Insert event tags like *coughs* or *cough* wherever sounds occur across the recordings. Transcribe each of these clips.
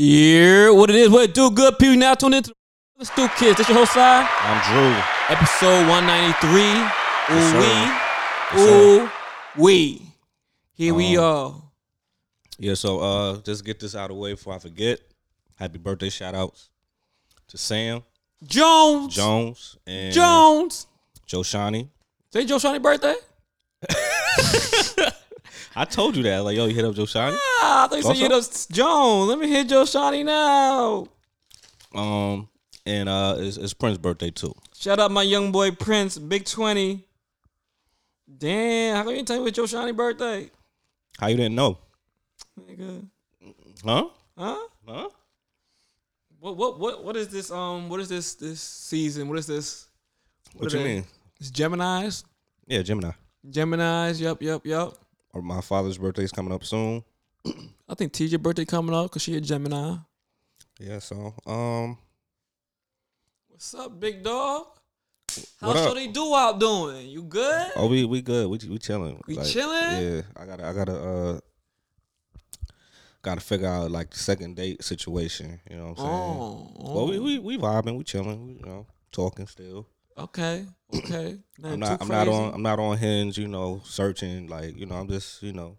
Yeah, what it is, what it do, good people now tune into the StoopKidz. This your host side, I'm Drew. episode 193. Yes, Ooh we, ooh we. Here we Um, are. Yeah, so uh just get this out of the way before I forget. Happy birthday shout outs to Sam Jones. Jones and Jones. Joe Shani. Say Joe Shawny birthday? *laughs* I told you that. Like, yo, you hit up Joe Shani? Ah, I thought you said you know Jones. Let me hit Joe Shawny now. Um and uh it's, it's Prince's birthday too. Shout out my young boy Prince, Big 20. Damn, how come you didn't tell me it's Joe Shawny birthday? How you didn't know? Nigga. Huh? Huh? Huh? What what what what is this um what is this this season? What is this? What, are you they? mean? It's Gemini's. Yeah, Gemini. Gemini's, yep, yep, yep. Or my father's birthday is coming up soon. I think TJ birthday coming up because she a Gemini. Yeah, so um What's up, big dog? How should they do out doing? You good? Oh, we we good. We we chilling. We chilling? Yeah, I gotta I gotta uh gotta figure out like the second date situation. You know what I'm saying? Oh, oh. Well, we we we vibing, we chilling, we, you know, talking still. Okay, okay. *clears throat* Nothing I'm not I'm not on I'm not on Hinge. You know, searching like you know I'm just you know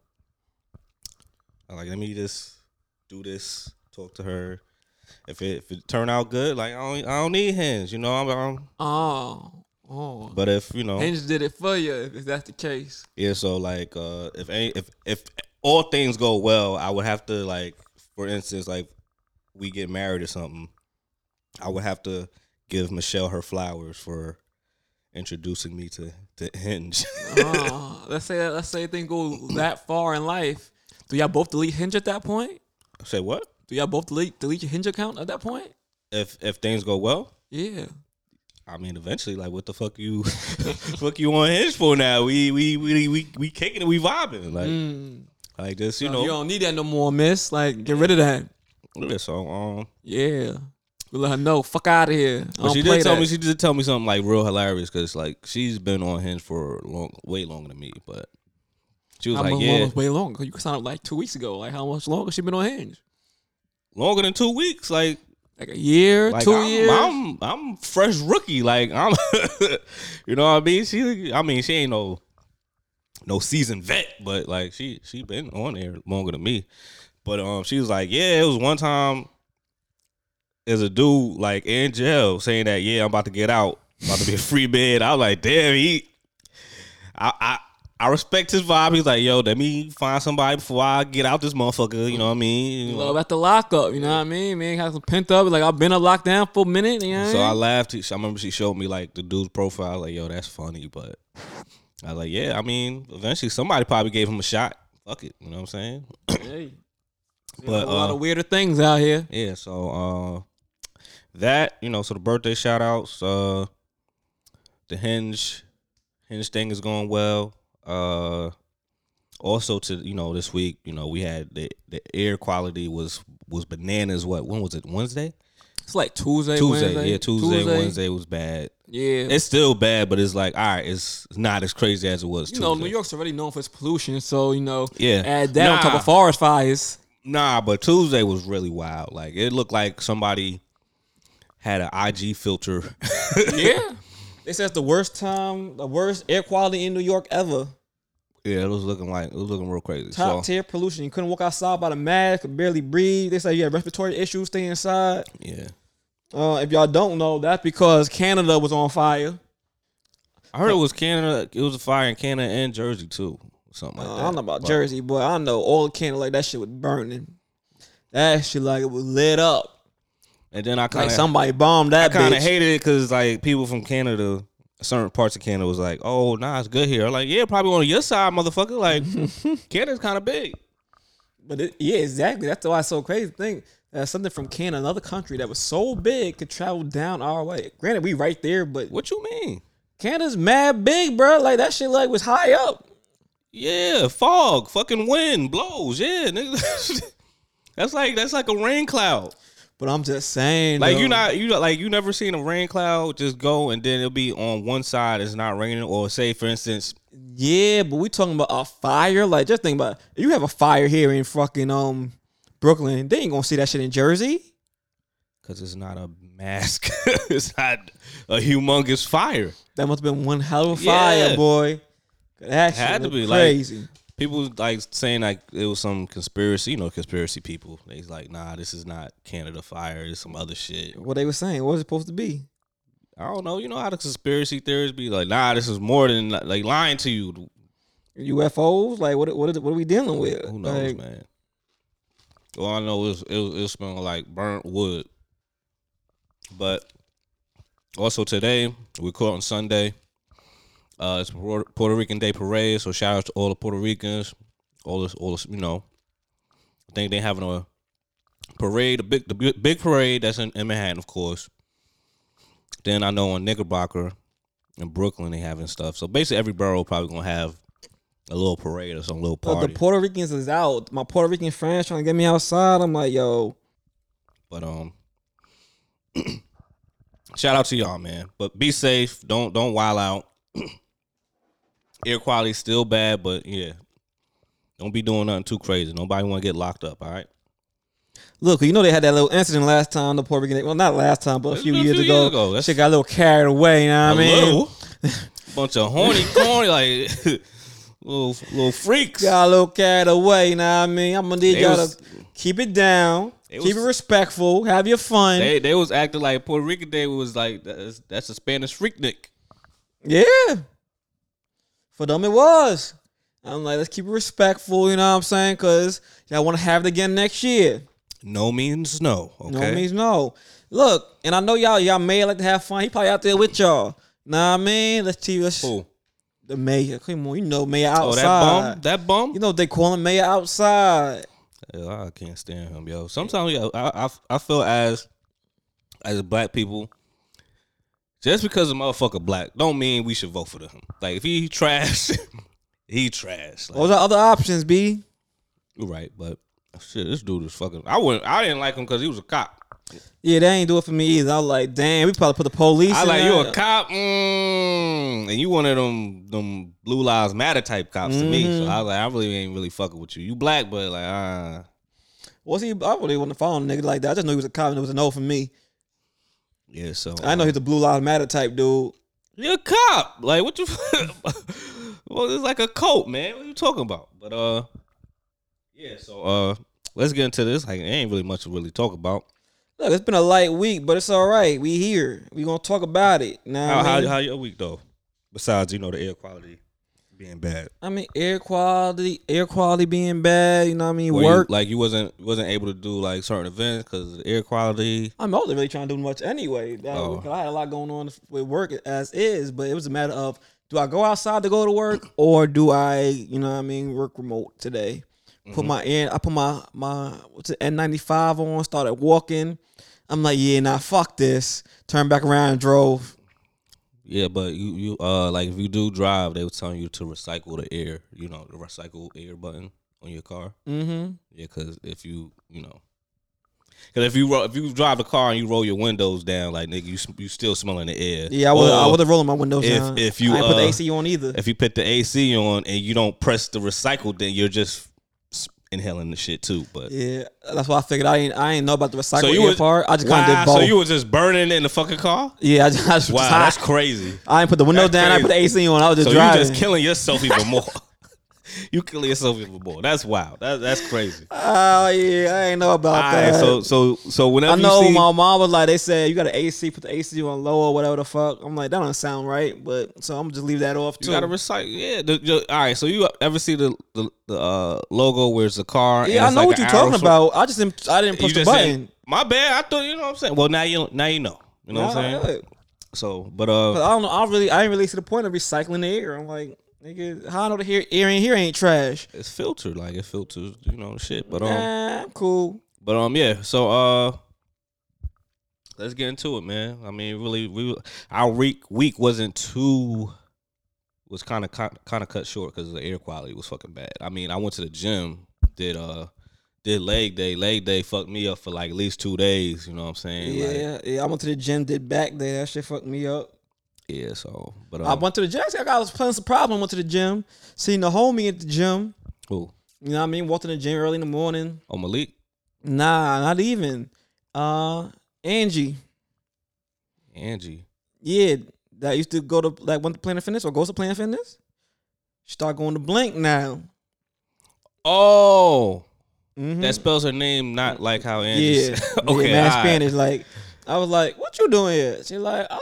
I'm like let me just do this, talk to her. If it if it turn out good, like I don't I don't need Hinge. You know, I'm, I'm Oh, oh. but if you know Hinge did it for you if if that's the case. Yeah, so like uh if any if if all things go well, I would have to like for instance, like we get married or something, I would have to give Michelle her flowers for introducing me to to Hinge. *laughs* oh, *laughs* let's say let's say things go that far in life. Do y'all both delete Hinge at that point? Say what? Do y'all both delete delete your Hinge account at that point? If if things go well, Yeah. I mean eventually like what the fuck you *laughs* fuck you on Hinge for now? We we we we we kicking it, we vibing. Like Mm. like this, you You, know. don't need that no more, miss. Like, get rid of that. Yeah, so um Yeah. We let her know. Fuck out of here. But she did tell that. me she did tell me something like real hilarious because like she's been on Hinge for long, way longer than me. But she was How like, much yeah, longer? Way longer. You signed up like two weeks ago. Like, how much longer she been on Hinge? longer than two weeks. Like, Like a year, like 2 I'm, years. I'm I'm fresh rookie. Like I'm, *laughs* you know what I mean? She, I mean, she ain't no no seasoned vet, but like she she been on there longer than me. But um, she was like, yeah, it was one time. As a dude like in jail saying that, yeah, I'm about to get out, about to be a free bed. I was like, damn, he, I, I, I respect his vibe. He's like, yo, let me find somebody before I get out this motherfucker. You know what I mean? You know? Love at the lockup. You know what I mean? Man, got some pent up. Like, I've been up locked down for a minute. You know So I I laughed. I remember she showed me like the dude's profile. Like, yo, that's funny. But I was like, yeah. I mean, eventually somebody probably gave him a shot. Fuck it. You know what I'm saying? Hey. *coughs* But, a lot uh, of weirder things out here. Yeah. So uh, that you know, so the birthday shout outs. Uh, the hinge, hinge thing is going well. Uh, also to you know this week, you know we had the the air quality was was bananas. What when was it? Wednesday. It's like Tuesday, Tuesday. Wednesday. Yeah, Tuesday, Wednesday was bad. Yeah. It's still bad, but it's like, all right, it's not as crazy as it was. you know, New York's already known for its pollution. So, you know, Yeah. add that on top Nah. of forest fires. Nah, but Tuesday was really wild. Like it looked like somebody had an IG filter. *laughs* yeah. They said it's the worst time, the worst air quality in New York ever. yeah, it was looking like it was looking real crazy. Top so tier pollution. You couldn't walk outside by the mask, could barely breathe. They say you had respiratory issues, stay inside. yeah, Uh, if y'all don't know, that's because Canada was on fire. I heard it was Canada. It was a fire in Canada and Jersey too, something like Uh, that. I don't know about But- Jersey, but I know all of Canada like that shit was burning. That shit like it was lit up. And then I kind of somebody bombed I that kind of hated it because like people from Canada, certain parts of Canada was like, oh, nah, it's good here. I'm like, yeah, probably on your side, motherfucker. Like *laughs* Canada's kind of big. But it, yeah, exactly. That's why it's so crazy. Think that something from Canada, another country that was so big, could travel down our way. Granted, we right there, but What you mean? Canada's mad big, bro. Like that shit, like was high up. Yeah, fog, fucking wind blows. Yeah, nigga. *laughs* that's like that's like a rain cloud. But I'm just saying, Like though, you not you not- like you never seen a rain cloud just go and then it'll be on one side it's not raining or say for instance Yeah, but we talking about a fire. Like just think about it. You have a fire here in fucking um Brooklyn, they ain't gonna see that shit in Jersey. Cause it's not a mask. *laughs* it's not a humongous fire. That must have been one hell of a fire, Yeah. boy. That shit Had to be, like- People like saying like it was some conspiracy. You know, conspiracy people. They's like, nah, this is not Canada fire. It's some other shit. what they were saying, what was it supposed to be? I don't know. You know how the conspiracy theories be like, nah, this is more than like lying to you. UFOs? Like what? What? What are we dealing with? Who knows, Like, man? All I know is it was, it was smelling like burnt wood. But also today, we caught on Sunday. Uh, it's Puerto Rican Day Parade, so shout out to all the Puerto Ricans, all this, all this, you know. I think they having a parade, a big, the big, parade that's in, in Manhattan, of course. Then I know on Knickerbocker in Brooklyn they having stuff. So basically, every borough probably gonna have a little parade or some little But party. the Puerto Ricans is out. My Puerto Rican friends trying to get me outside. I'm like, yo, But um, *clears throat* shout out to y'all, man. But be safe. Don't don't wild out. *clears throat* Air quality still bad, but yeah, don't be doing nothing too crazy. Nobody want to get locked up. All right. look, you know they had that little incident last time. The Puerto Rican, well, not last time, but a few years few ago. years ago. That's- Shit got a little carried away. You know what I mean? little *laughs* bunch of horny, corny, like *laughs* little little freaks. Got a little carried away. You know what I mean? I'm gonna need y'all to keep it down, keep was- it respectful, have your fun. They they was acting like Puerto Rican Day was like that's, that's a Spanish freaknik. Yeah. For them, it was. I'm like, let's keep it respectful, you know what I'm saying? Because y'all want to have it again next year. No means no. Okay. No means no. Look, and I know y'all, y'all may like to have fun. He probably out there with y'all. Nah, I mean, let's see. Let's, Who? the mayor. Come on, you know, mayor outside. Oh, that bum. That bum. You know, they call him mayor outside. Yeah, I can't stand him, yo. Sometimes yo, I, I I feel as as black people, just because a motherfucker black, don't mean we should vote for him. Like if he trash, *laughs* he trash. Like, What was the other options, B? you're right, but shit, this dude is fucking. I wouldn't. I didn't like him because he was a cop. Yeah, they ain't do it for me either. I was like, damn, we probably put the police. I in like there. you a cop, mm, and you one of them them blue lives matter type cops to me. Mm-hmm. So I was like, I really ain't really fucking with you. You black, but like, ah. Was he? I really wasn't following a nigga like that. I just knew he was a cop and it was a no for me. Yeah. So I know he's a blue lives matter type dude. You're a cop. Like what you? *laughs* well, it's like a cult, man. What you talking about? But uh, yeah. So uh, let's get into this. Like, there ain't really much to really talk about. Look, it's been a light week, but it's all right. We here. We gonna talk about it. Now, How, I, how how your week though? Besides, you know, the air quality being bad. I mean, air quality, air quality being bad. You know what I mean? Were you- Work. like you wasn't wasn't able to do like certain events because the air quality. I'm not really trying to do much anyway. That Oh. week, I had a lot going on with work as is, but it was a matter of do I go outside to go to work *clears throat* or do I, you know what I mean, work remote today? Mm-hmm. Put my in, I put my my what's it N95 on, started walking. I'm like, yeah, nah, fuck this. Turned back around and drove. Yeah, but you you uh like if you do drive, they were telling you to recycle the air. You know, the recycle air button on your car. Mm-hmm. Yeah, because if you you know, because if you ro- if you drive the car and you roll your windows down, like nigga, you you still smelling the air. Yeah, I was I Or was rolling my windows if- down. if you, I ain't put the uh, AC on either. If you put the AC on and you don't press the recycle, then you're just inhaling the shit too. But Yeah, that's why I figured I ain't I ain't know about the recycling so you was part. I just kind of did both. So you was just burning in the fucking car. yeah, I just, I just Wow, was that's crazy. I ain't put the windows that's down. I put the AC on. I was just So driving. you just killing yourself even more. *laughs* *laughs* you killing yourself even more. That's wild. That, that's crazy. Oh yeah, I ain't know about All right, that. so so so whenever I know see, my mom was like, they said you got an AC, put the AC on low or whatever the fuck. I'm like, that don't sound right, but so I'm gonna just leave that off Too. you gotta recycle. Yeah. The, the- all right. So you ever see the the, the uh, logo where it's a car? and yeah, I know like what you're talking arrow sw- about. I just didn't, I didn't push the button. said, my bad. I thought you know what I'm saying. Well, now you now you know. You know what I'm saying? So, but uh, I don't know. I really, I didn't really see the point of recycling the air. I'm like, nigga, how I know the air, air in here ain't trash? it's filtered. Like it filters. You know shit. But um, Nah, I'm cool. But um, yeah. So uh, let's get into it, man. I mean, really, we our week week wasn't too was kind of kind of cut short because the air quality was fucking bad. I mean, I went to the gym, did uh, did leg day. Leg day fucked me up for like at least two days. You know what I'm saying? Like, Yeah, yeah. I went to the gym, did back day. That shit fucked me up. Yeah. So, but I um, went to the gym. I got- was playing some problem. Went to the gym, seen the homie at the gym. who? You know what I mean? Walked in the gym early in the morning. Oh, Malik. Nah, not even. Uh, Angie. Angie. Yeah, that used to go to like went to Planet Fitness or goes to Planet Fitness. She start going to Blink now. Oh, Mhm. that spells her name not like how Angie. yeah, *laughs* okay, yeah, man, right. Spanish. Like, I was like, "What you doing here?" She's like, "Oh,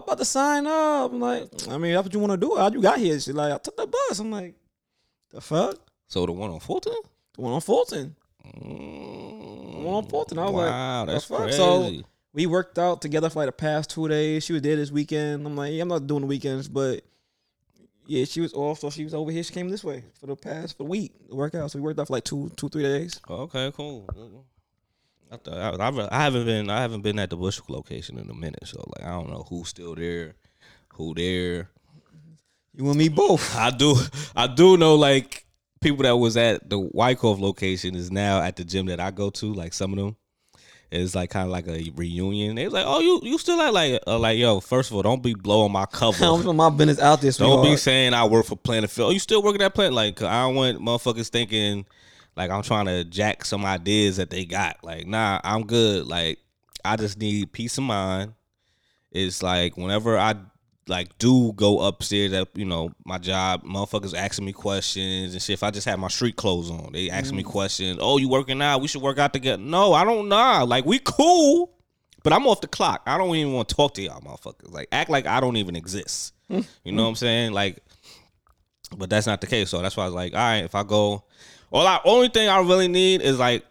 I'm about to sign up." I'm like, "I mean, that's what you want to do? How you got here?" She's like, "I took the bus." I'm like, "The fuck?" So the one on Fulton. The one on Fulton. Mm, One on Fulton. I was like, wow, the that's fuck? crazy. So- We worked out together for like the past two days. She was there this weekend. I'm like, yeah, I'm not doing the weekends, but yeah, she was off, so she was over here. She came this way for the past for the week to work out. So we worked out for like two, two, three days. okay, cool. I, thought, I, haven't been I haven't been at the Bushwick location in a minute, so like I don't know who's still there, who there. You and me both. I do I do know like people that was at the Wyckoff location is now at the gym that I go to. Like some of them, it's like kind of like a reunion. They was like, "Oh, you you still at like uh, like yo? First of all, don't be blowing my cover. *laughs* I'm putting my business out there. Don't be saying I work for Planet Field. Oh, you still working at Planet? Like 'cause I don't want motherfuckers thinking like I'm trying to jack some ideas that they got. Like nah, I'm good. Like I just need peace of mind. It's like whenever I like do go upstairs at you know my job, motherfuckers asking me questions and shit. If I just have my street clothes on, they asking me mm. questions. Oh, you working out? We should work out together. No, I don't know. Like we cool, but I'm off the clock. I don't even want to talk to y'all, motherfuckers. Like act like I don't even exist. Mm. You know what I'm saying? Like, but that's not the case. So that's why I was like, all right, if I go, all I only thing I really need is like,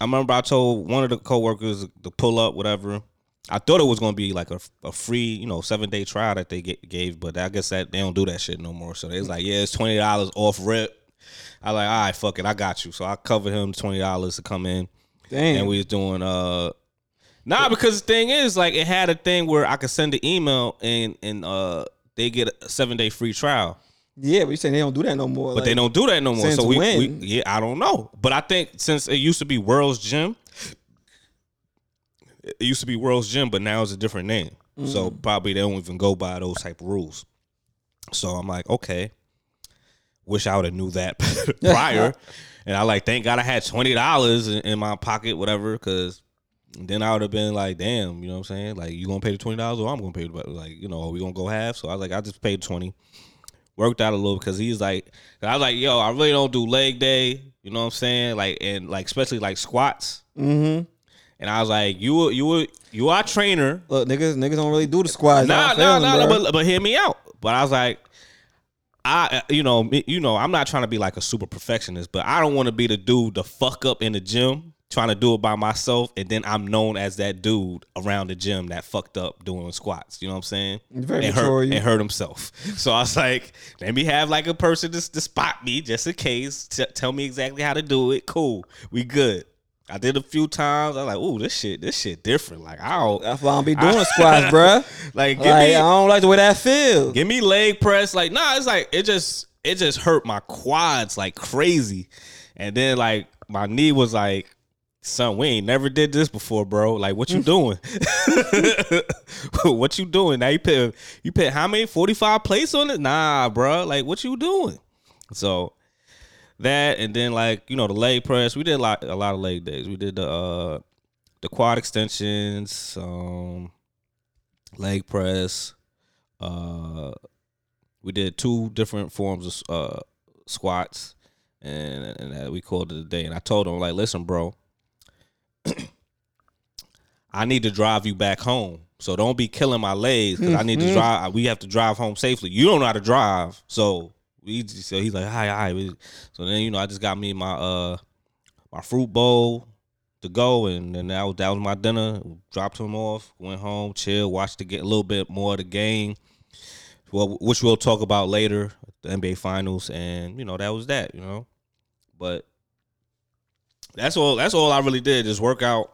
I remember I told one of the coworkers to pull up, whatever. I thought it was gonna be like a, a free, you know, seven day trial that they get, gave, but I guess that they don't do that shit no more. So they was like, yeah, it's twenty dollars off rip. I like, all right, fuck it, I got you. So I covered him twenty dollars to come in Damn. and we was doing uh nah because the thing is like it had a thing where I could send an email and and uh they get a seven day free trial. Yeah, but you saying they don't do that no more. But they don't do that no more. So we, we yeah, I don't know. But I think since it used to be World's Gym, it used to be World's Gym, but now it's a different name. So Mm. probably they don't even go by those type of rules. So I'm like, okay. Wish I would have knew that *laughs* prior. *laughs* and I like, thank God I had twenty dollars in, in my pocket, whatever, because then I would have been like, damn, you know what I'm saying? Like, you gonna pay the twenty dollars, or I'm gonna pay the like, you know, are we gonna go half? So I was like, I just paid twenty worked out a little because he's like, I was like, yo, I really don't do leg day. You know what I'm saying? Like, and like especially like squats. Mm-hmm. And I was like, you you were you are a trainer. Look, niggas, niggas don't really do the squats. Nah, feel nah, nah, but but hear me out. But I was like, I you know you know I'm not trying to be like a super perfectionist, but I don't want to be the dude to fuck up in the gym trying to do it by myself, and then I'm known as that dude around the gym that fucked up doing squats. You know what I'm saying? Very and hurt, and hurt himself. *laughs* So I was like, let me have like a person to, to spot me just in case. T- tell me exactly how to do it. Cool, we good. I did a few times. I was like, ooh, this shit, this shit different. Like I don't That's why I don't be *laughs* doing squats, bruh. *laughs* like give Like, me I don't like the way that feels. Give me leg press. Like, nah, it's like it just it just hurt my quads like crazy. And then like my knee was like, son, we ain't never did this before, bro. Like, what you doing? *laughs* what you doing? Now you put you put how many? 45 plates on it? Nah, bro. Like, what you doing? So that and then like, you know, the leg press. We did a lot a lot of leg days. We did the uh the quad extensions, um leg press, uh we did two different forms of uh squats and and we called it a day and i told him like listen bro *clears throat* i need to drive you back home. So don't be killing my legs because i need to drive we have to drive home safely. You don't know how to drive so we so he's like hi hi. So then you know i just got me my uh my fruit bowl to go and then that was that was my dinner. Dropped him off went home chill watched the get a little bit more of the game. Well, which we'll talk about later, the NBA Finals, and you know that was that, you know. But that's all. That's all I really did. Just work out.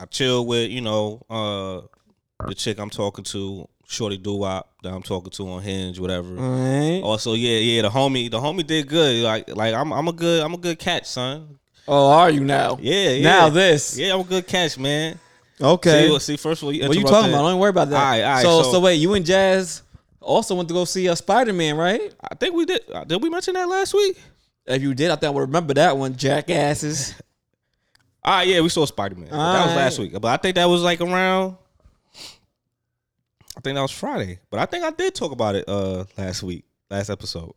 I chill with you know uh the chick I'm talking to, Shorty Doo-Wop that I'm talking to on Hinge, whatever. Alright. Also, yeah, yeah, the homie, the homie did good. Like, like I'm, I'm a good, I'm a good catch, son. Oh, are you now? Yeah, yeah. Now this. Yeah, I'm a good catch, man. Okay. See, see, first of all, you what you talking about? Don't worry about that. All right, all right, so, so- so wait, you and Jazz also went to go see a Spider Man, right? I think we did. uh, Did we mention that last week? If you did, I think I would remember that one. Jackasses. *laughs* Ah, yeah, we saw Spider Man. That was last week, but I think that was like around. I think that was Friday, but I think I did talk about it uh last week, last episode,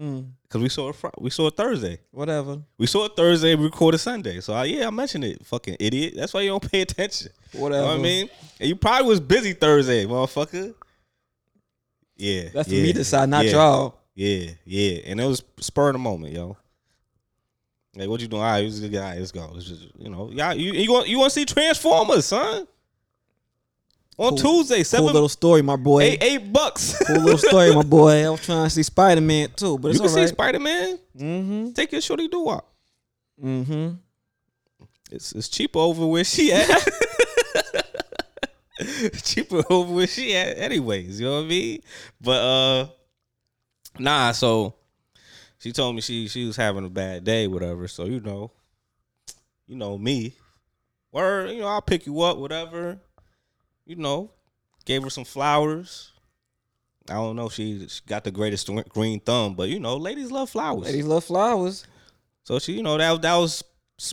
Mm, because we saw it. Fri- We saw it Thursday. whatever. We saw it Thursday. We recorded Sunday. So I, yeah, I mentioned it. Fucking idiot. That's why you don't *laughs* pay attention. Whatever. You know what I mean? And you probably was busy Thursday, motherfucker. Yeah. That's for yeah, me to decide, not yeah, y'all. Yeah, yeah. And it was spur of the moment, yo. Like, what you doing? All right, all right, let's go. Let's just, you know, y'all, you you want you want to see Transformers, son? On Cool- Tuesday, Cool seven, little story, my boy. eight, eight bucks. Cool little *laughs* story, my boy. I was trying to see Spider Man too, but you it's can all see. Spider Man. mm-hmm. Take your shorty do up. Mm-hmm. It's it's cheaper over where she at. *laughs* cheaper over where she at, anyways. You know what I mean? But uh, nah. So she told me she she was having a bad day, whatever. So you know, you know me. Word, you know, I'll pick you up, whatever. You know, gave her some flowers. I don't know if she, she got the greatest green thumb, but you know, ladies love flowers. Ladies love flowers. So she, you know, that that was,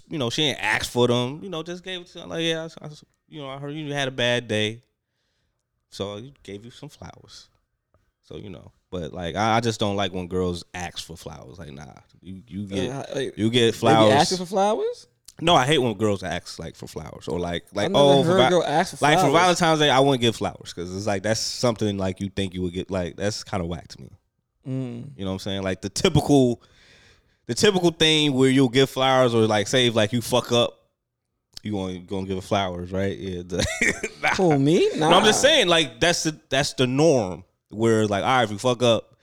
you know, she didn't ask for them. You know, just gave it to her. Like, yeah, I, I- you know, I heard you had a bad day, so I gave you some flowers. So you know, but like, I, I just don't like when girls ask for flowers. Like, nah, you you get Uh, like, you get they flowers. asking for flowers. no, I hate when girls ask like for flowers or like like oh, for heard va- a girl ask for like for. Valentine's Day, I wouldn't give flowers because it's like that's something like you think you would get. Like that's kind of whack to me. Mm. You know what I'm saying? Like the typical, the typical thing where you'll give flowers or like say if like you fuck up, you gonna gonna give her flowers, right? Yeah. nah. *laughs* Who me? Nah. No, I'm just saying like that's the that's the norm. Where like all right, if you fuck up,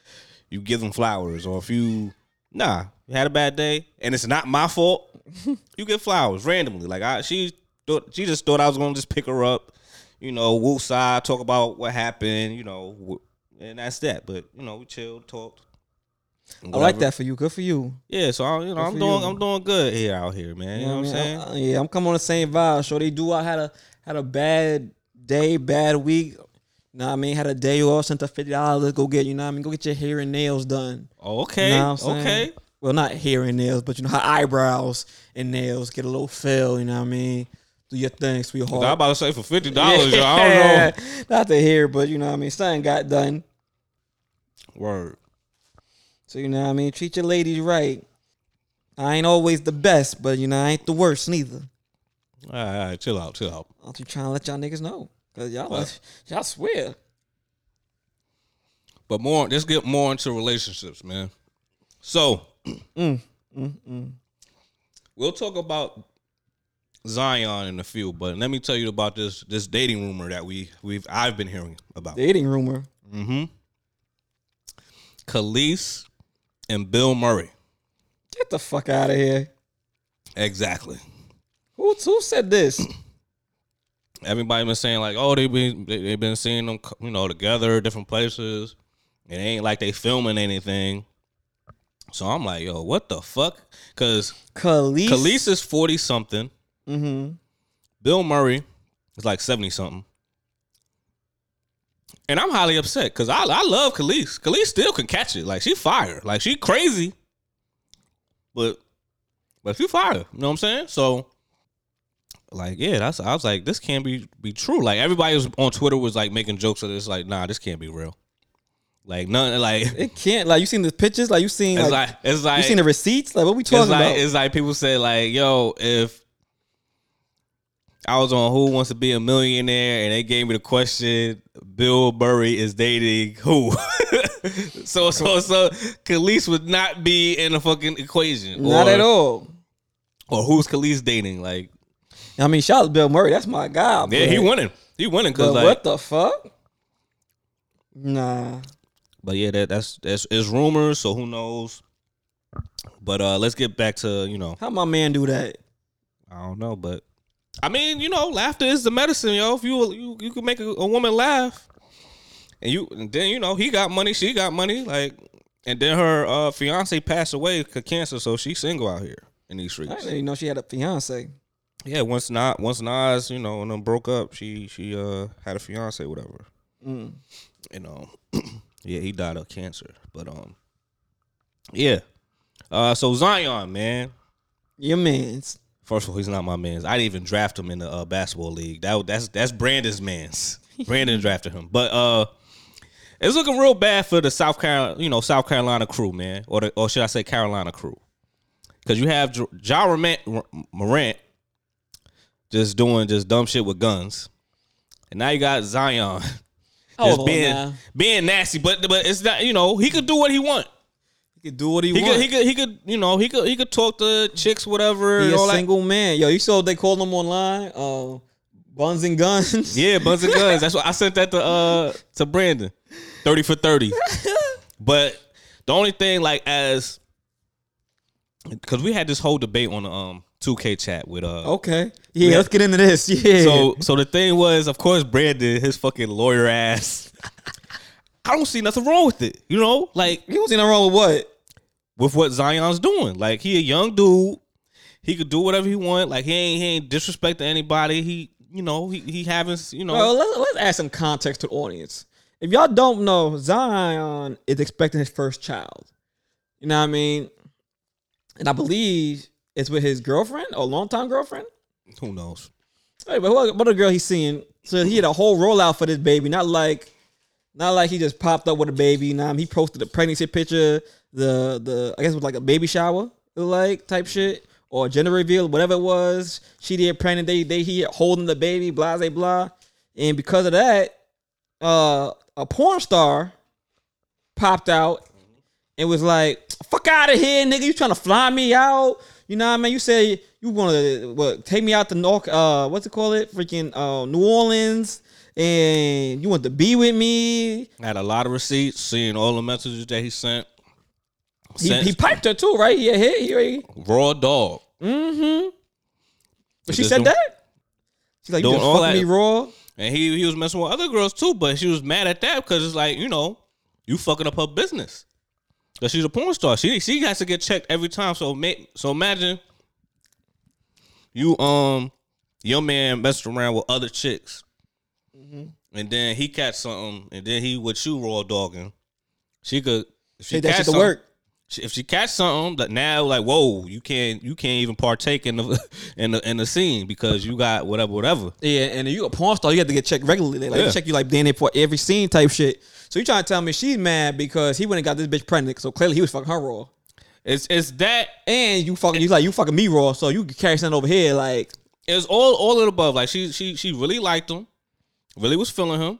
you give them flowers, or if you nah, you had a bad day and it's not my fault, *laughs* you get flowers randomly. Like I she thought she just thought I was gonna just pick her up, you know, woo side, talk about what happened, you know, and that's that. But you know, we chilled, talked. I like that for you. Good for you. Yeah, so I, you know, Good I'm doing you. I'm doing good here out here, man. You know what I'm saying? Uh, yeah, I'm coming on the same vibe. So they do. I had a had a bad day, bad week. Know what I mean? Had a day off, sent her fifty dollars. Go get you know what I mean? Go get your hair and nails done. Oh, okay, You know what I'm saying? okay. Well, not hair and nails, but you know her eyebrows and nails get a little fill. You know what I mean? Do your thing, sweetheart. I about to say for fifty *laughs* dollars, I don't know. Not the hair, but you know what I mean. Something got done. Word. So you know what I mean. Treat your ladies right. I ain't always the best, but you know I ain't the worst neither. All right, all right, chill out, chill out. I'm trying to let y'all niggas know, cause y'all What? y'all swear. But more, let's get more into relationships, man. So Mm, mm, mm. we'll talk about Zion in a few, but let me tell you about this this dating rumor that we we've I've been hearing about. Dating rumor. Mm-hmm. Kelis and Bill Murray. Get the fuck out of here. Exactly. Who who said this? Everybody been saying like, oh, they been they, they been seeing them, you know, together, different places. It ain't like they filming anything. So I'm like, yo, what the fuck? Because Kelis. Kelis is forty something. Mm-hmm. Bill Murray is like 70 something. And I'm highly upset because I, I love Kelis. Kelis still can catch it. Like she fire. Like she crazy. But but she fire. You know what I'm saying? So like yeah, that's I was like, this can't be be true. Like everybody was on Twitter was like making jokes of this, like, nah, this can't be real. Like none like It can't. Like you seen the pictures? Like you seen it's like, like it's like you seen the receipts? Like what we it's talking like about? it's like people say like, yo, if I was on Who Wants to Be a Millionaire and they gave me the question, Bill Murray is dating who? *laughs* so so so Kelis would not be in the fucking equation. Not or, at all. Or who's Kelis dating? Like, I mean, shout out to Bill Murray. That's my guy. yeah, he winning. He winning because like, what the fuck? Nah. but yeah, that that's that's it's rumors. So who knows? But uh let's get back to you know How my man do that? I don't know, but I mean, you know, laughter is the medicine, yo. If you you you can make a, a woman laugh, and you and then you know he got money, she got money, like, and then her uh fiance passed away of cancer, so she's single out here in these streets. I didn't even know she had a fiance. Yeah, once not once Nas, you know, and them broke up, she she uh had a fiance, whatever. Mm. You *clears throat* know, yeah, he died of cancer, but um, yeah. Uh, so Zion, man, Your man's. First of all, he's not my man's. I didn't even draft him in the uh, basketball league. That that's that's Brandon's man's. *laughs* Brandon drafted him, but uh, it's looking real bad for the South Carolina, you know, South Carolina crew, man, or the, or should I say Carolina crew? Because you have J- Ja Morant, Morant just doing just dumb shit with guns, and now you got Zion *laughs* just Hold being now. being nasty. But but it's not you know he could do what he want. He could do what he, He wants. could he could he could you know he could he could talk to chicks whatever. He and a all that. single man. Yo, you saw what they called him online? Uh, buns and guns. *laughs* Yeah, Buns and Guns. That's what I sent that to uh to Brandon. Thirty for thirty. *laughs* But the only thing, like, as because we had this whole debate on the um 2K chat with uh. Okay. Yeah, Yeah. let's get into this. *laughs* Yeah. So so the thing was, of course, Brandon, his fucking lawyer ass. *laughs* I don't see nothing wrong with it. You know, like he was nothing wrong with what? with what Zion's doing. Like he a young dude. He could do whatever he want. Like he ain't he ain't disrespecting anybody. He you know he he having you know Well, let's, let's add some context to the audience. If y'all don't know, Zion is expecting his first child. You know what I mean? And I believe it's with his girlfriend or longtime girlfriend. Who knows. Hey, but what, what a girl he's seeing. So he had a whole rollout for this baby, not like, not like he just popped up with a baby. Nah, he posted a pregnancy picture, the the I guess it was like a baby shower, like type shit or gender reveal, whatever it was. She did pregnant. They they he holding the baby, blah blah blah, and because of that, uh, a porn star popped out and was like, "Fuck out of here, nigga! You trying to fly me out? You know what I mean? You say you want to what? Take me out to North? Uh, what's it called? It freaking uh, New Orleans, and you want to be with me? I had a lot of receipts, seeing all the messages that he sent. He, Sent he piped her too, right? Yeah, he, he, raw dog. mm-hmm. But she said that. She's like, you just that. me raw. And he he was messing with other girls too, but she was mad at that because it's like, you know, you fucking up her business. Cause she's a porn star. She she has to get checked every time. So so imagine you um your man messing around with other chicks. Mm-hmm. And then he catch something, and then he with you raw dogging. She could if she catch to work. If she catch something that now like whoa you can't you can't even partake in the *laughs* in the in the scene because you got whatever whatever Yeah, and you a porn star, you have to get checked regularly. They like Yeah. check you like near for every scene type shit. So you trying to tell me she's mad because he went and got this bitch pregnant? So clearly he was fucking her raw. it's it's that And you fucking you like you fucking me raw, so you can carry something over here like it's all all of the above like she she she really liked him really was feeling him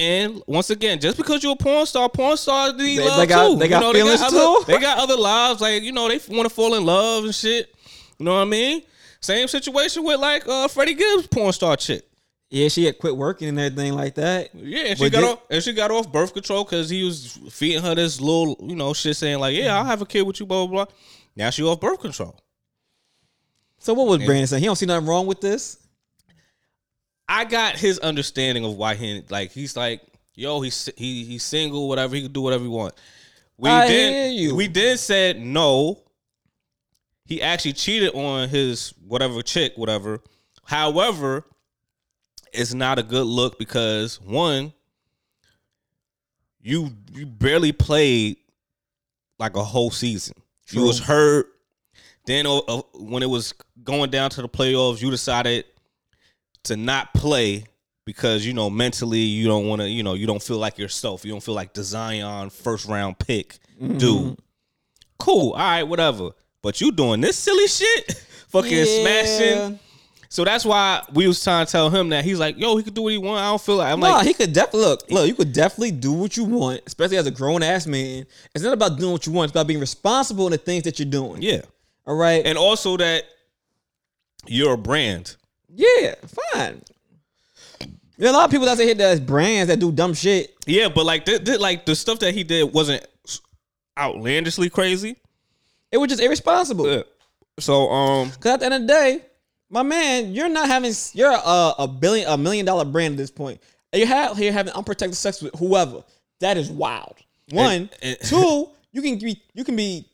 and once again, just because you're a porn star, porn stars need They- love they got- too. they got you know, feelings other, too? They got other lives, like you know, they want to fall in love and shit. You know what I mean? Same situation with like uh Freddie Gibbs, porn star chick. yeah, she had quit working and everything like that. Yeah, and she But got did- off and she got off birth control because he was feeding her this little, you know, shit saying like, "Yeah, I'll have a kid with you." Blah blah blah. Now she off birth control. So what was Brandon saying? He don't see nothing wrong with this. I got his understanding of why he like. He's like, yo, he's he he's single, whatever. He can do whatever he want. We I you. We did said no. He actually cheated on his whatever chick, whatever. However, it's not a good look because one, you you barely played like a whole season. You was hurt. Then uh, uh, when it was going down to the playoffs, you decided to not play because you know mentally you don't want to. You know you don't feel like yourself. You don't feel like the Zion first round pick Mm-hmm. dude. Cool. All right. Whatever. But you doing this silly shit, *laughs* fucking smashing. So that's why we was trying to tell him that he's like, yo, he could do what he want. I don't feel like I'm No, like, he could definitely look. Look, you could definitely do what you want, especially as a grown ass man. It's not about doing what you want. It's about being responsible in the things that you're doing. yeah. All right. And also that you're a brand. Yeah, fine. There are a lot of people that's here that's brands that do dumb shit. Yeah, but like, th- th- like the stuff that he did wasn't outlandishly crazy. It was just irresponsible. Yeah. So um, Cause at the end of the day, my man, you're not having you're a, a billion a million dollar brand at this point. And you have here having unprotected sex with whoever. That is wild. One, And- and- *laughs* two, you can be you can be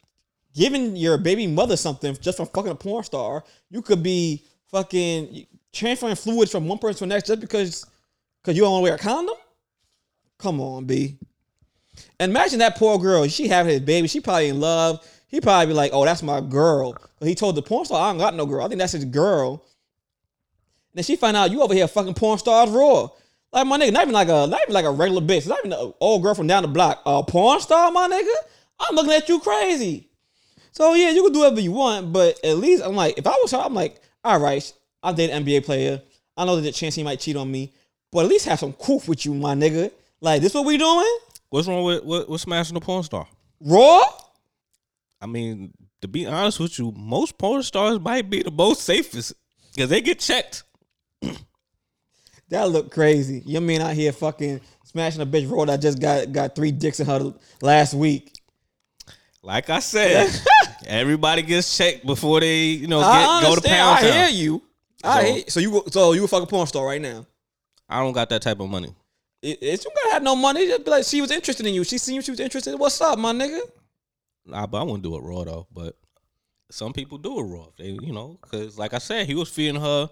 giving your baby mother something just from fucking a porn star. You could be fucking transferring fluids from one person to the next just because because you don't want to wear a condom. Come on, B. And imagine that poor girl. She having his baby. She probably in love. he probably be like, "Oh, that's my girl." But he told the porn star, "I don't got no girl. I think that's his girl." And then she find out you over here fucking porn stars raw. Like my nigga, not even like a not even like a regular bitch, not even an old girl from down the block. A porn star, my nigga. I'm looking at you crazy. So yeah, you can do whatever you want, but at least I'm like, if I was her, I'm like, all right, I date an NBA player. I know there's a chance he might cheat on me, but at least have some coof with you, my nigga. Like this, what we doing? What's wrong with what, with smashing a porn star? Raw? I mean, to be honest with you, most porn stars might be the most safest because they get checked. *clears throat* That look crazy. You mean out here fucking smashing a bitch raw that just got got three dicks in her last week? Like I said, *laughs* everybody gets checked before they, you know, get, go to pound I town. hear you. I So- hear, so you so you a fucking porn star right now. I don't got that type of money. It, it's you gotta have no money. Just be like she was interested in you. She seen you. She was interested. What's up, my nigga? Nah, but I wouldn't do it raw though. But some people do it raw. They, you know, because like I said, he was feeding her.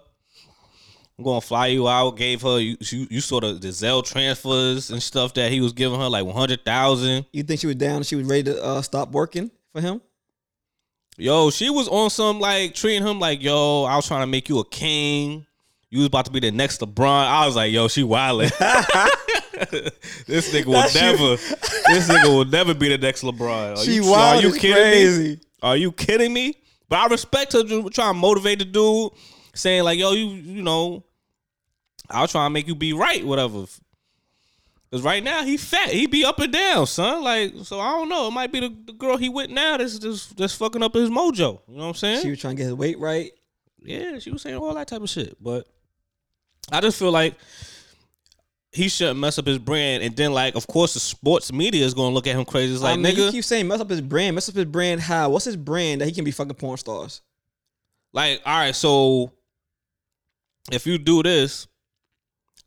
I'm gonna fly you out. Gave her you, you, you sort of the Zelle transfers and stuff that he was giving her, like one hundred thousand. You think she was down? She was ready to uh, stop working for him? Yo, she was on some like treating him like, yo, I was trying to make you a king. You was about to be the next LeBron. I was like, yo, she wildin'. *laughs* this nigga will That shit- never. this nigga will never be the next LeBron. Are She you, wild Are you kidding me? Are you kidding me? But I respect her trying to motivate the dude, saying like, "Yo, you you know, I'll try and make you be right, whatever." Cause right now he fat, he be up and down, son. Like, so I don't know. It might be the, the girl he with now that's just that's fucking up his mojo. You know what I'm saying? She was trying to get his weight right. yeah, she was saying all that type of shit. But I just feel like he shouldn't mess up his brand. And then, like, of course, the sports media is gonna look at him crazy. It's like, I mean, you nigga, keep saying mess up his brand. Mess up his brand. How? What's his brand that he can be fucking porn stars? Like, all right, so if you do this,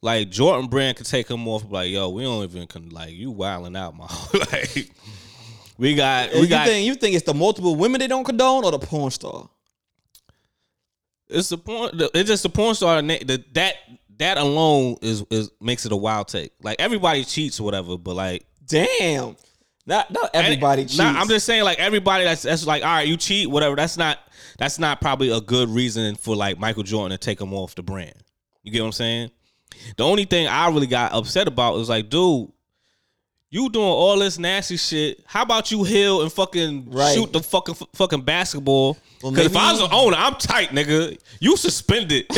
like Jordan Brand could take him off. Like, yo, we don't even con- like you wilding out, man. *laughs* like, we got we you got think you think it's the multiple women they don't condone or the porn star? it's the porn. It's just the porn star. The, that that alone is is makes it a wild take. Like everybody cheats or whatever, but like Damn. Not not everybody And- cheats. Nah, I'm just saying, like everybody that's that's like, all right, you cheat, whatever. That's not that's not probably a good reason for like Michael Jordan to take him off the brand. You get what I'm saying? The only thing I really got upset about was like, dude, you doing all this nasty shit. How about you heal and fucking Right. shoot the fucking fucking basketball? Well, Because if I was an owner, I'm tight, nigga. You suspended. *laughs*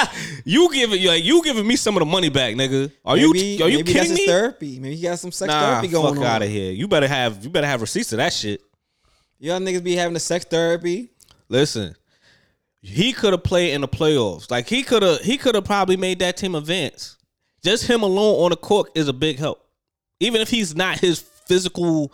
*laughs* you giving like you giving me some of the money back, nigga. Are maybe, you are you kidding me? therapy. Maybe he got some sex Nah, therapy going fuck on. out of here. You better have you better have receipts of that shit. Y'all niggas be having the sex therapy. Listen, he could have played in the playoffs. Like he could have, he could have probably made that team advance. Just him alone on the court is a big help. Even if he's not his physical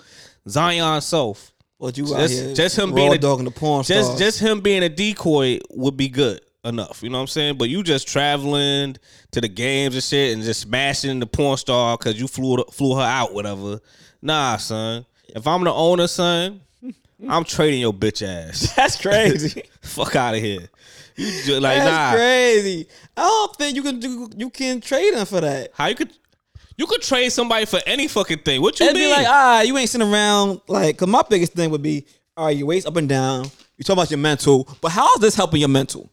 Zion self, But you Just- just him being a- dogging the porn just stars. just him being a decoy would be good enough. You know what I'm saying? But you just traveling to the games and shit and just smashing the porn star because you flew flew her out, whatever. Nah, son. If I'm the owner, son, I'm trading your bitch ass. *laughs* That's crazy. *laughs* Fuck out of here. You just, like That's nah. crazy. I don't think you can do. You can trade him for that. How you could you could trade somebody for any fucking thing? What you It'd mean? be like, ah, you ain't sitting around. Like, cause my biggest thing would be, all right, your waist up and down. You talk about your mental, but how is this helping your mental?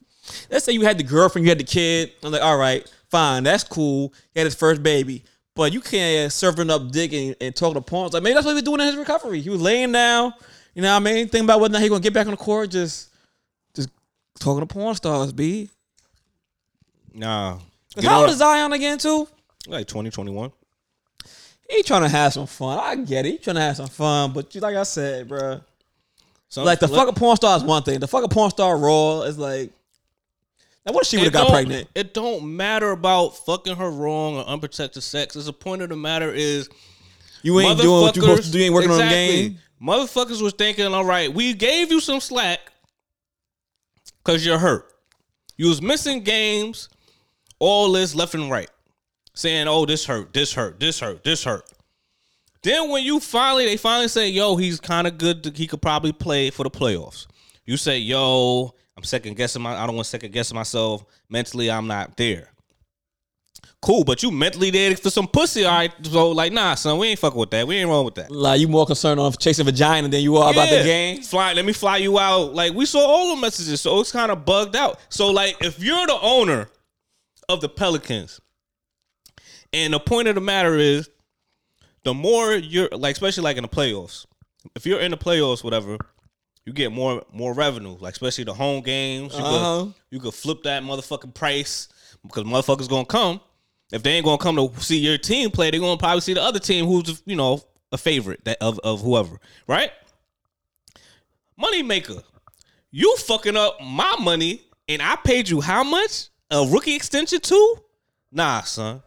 Let's say you had the girlfriend, you had the kid. I'm like, all right, fine, that's cool. He had his first baby, but you can't serving up dick and, and talking to porn. Like maybe that's what he was doing in his recovery. He was laying down. You know what I mean? Think about whether or not he gonna get back on the court. Just, just talking to porn stars, b. nah. 'Cause how old is Zion again too? like 2021. He trying to have some fun. I get it. He trying to have some fun, but you- like I said, bro. So Like the fucking porn star is one thing. The fucking porn star raw is like. Now what if she would have got pregnant? It don't matter about fucking her wrong or unprotected sex. It's the point of the matter is You ain't doing what you supposed to do. You ain't working on the game. Motherfuckers was thinking, all right, we gave you some slack because you're hurt. You was missing games, all this left and right, saying, oh, this hurt, this hurt, this hurt, this hurt. Then when you finally, they finally say, yo, he's kind of good. To, he could probably play for the playoffs. You say, yo, I'm second guessing my. I don't want to second guessing myself. Mentally, I'm not there. Cool. But you mentally there for some pussy, all right? So like, nah, son, we ain't fucking with that. We ain't wrong with that. Like you more concerned on chasing vagina than you are about the game. Fly, let me fly you out. Like we saw all the messages, so it's kind of bugged out. So like, if you're the owner of the Pelicans, and the point of the matter is, the more you're like, especially like in the playoffs, if you're in the playoffs, whatever, you get more more revenue. Like especially the home games, you Uh-huh. could you could flip that motherfucking price because motherfuckers gonna come. If they ain't gonna come to see your team play, they gonna probably see the other team who's you know a favorite that of of whoever, right? Money maker, you fucking up my money, and I paid you how much a rookie extension too? Nah, son.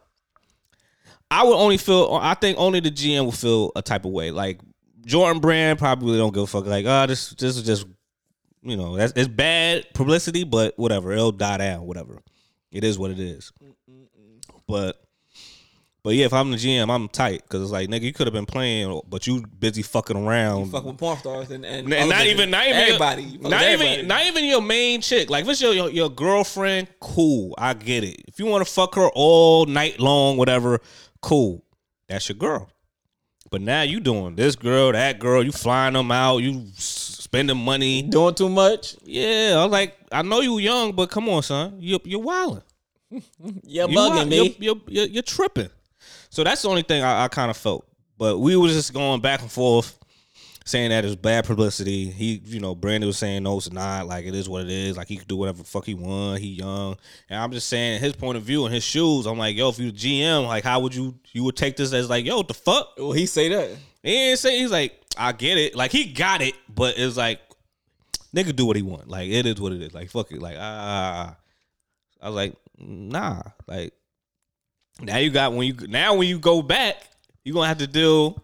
I would only feel. I think only the GM will feel a type of way. Like Jordan Brand probably don't give a fuck. Like, oh, this this is just you know that's it's bad publicity, but whatever. It'll die down. Whatever. It is what it is. But but yeah, if I'm the GM, I'm tight because it's like nigga, you could have been playing, but you busy fucking around. Fucking with porn stars and, and, And not even, not even, everybody, not even, not even your main chick. Like, if it's your, your your girlfriend, cool, I get it. If you want to fuck her all night long, whatever, cool, that's your girl. But now you doing this girl, that girl, you flying them out, you spending money. doing too much. Yeah, I was like, I know you young, but come on, son, you you're wilding. You're You bugging wild- me. You're, you're, you're, tripping. So that's the only thing I, I kind of felt. But we was just going back and forth, saying that it's bad publicity. He, you know, Brandon was saying no, it's not. Like it is what it is. Like he could do whatever the fuck he want. He young, and I'm just saying his point of view and his shoes. I'm like, yo, if you GM, like, how would you you would take this as like, yo, what the fuck? Well, he say that. He ain't say he's like, I get it. Like he got it, but it's like, nigga, do what he want. Like it is what it is. Like fuck it. Like ah, ah, ah, ah. I was like, nah. Like now you got when you now when you go back, you gonna have to deal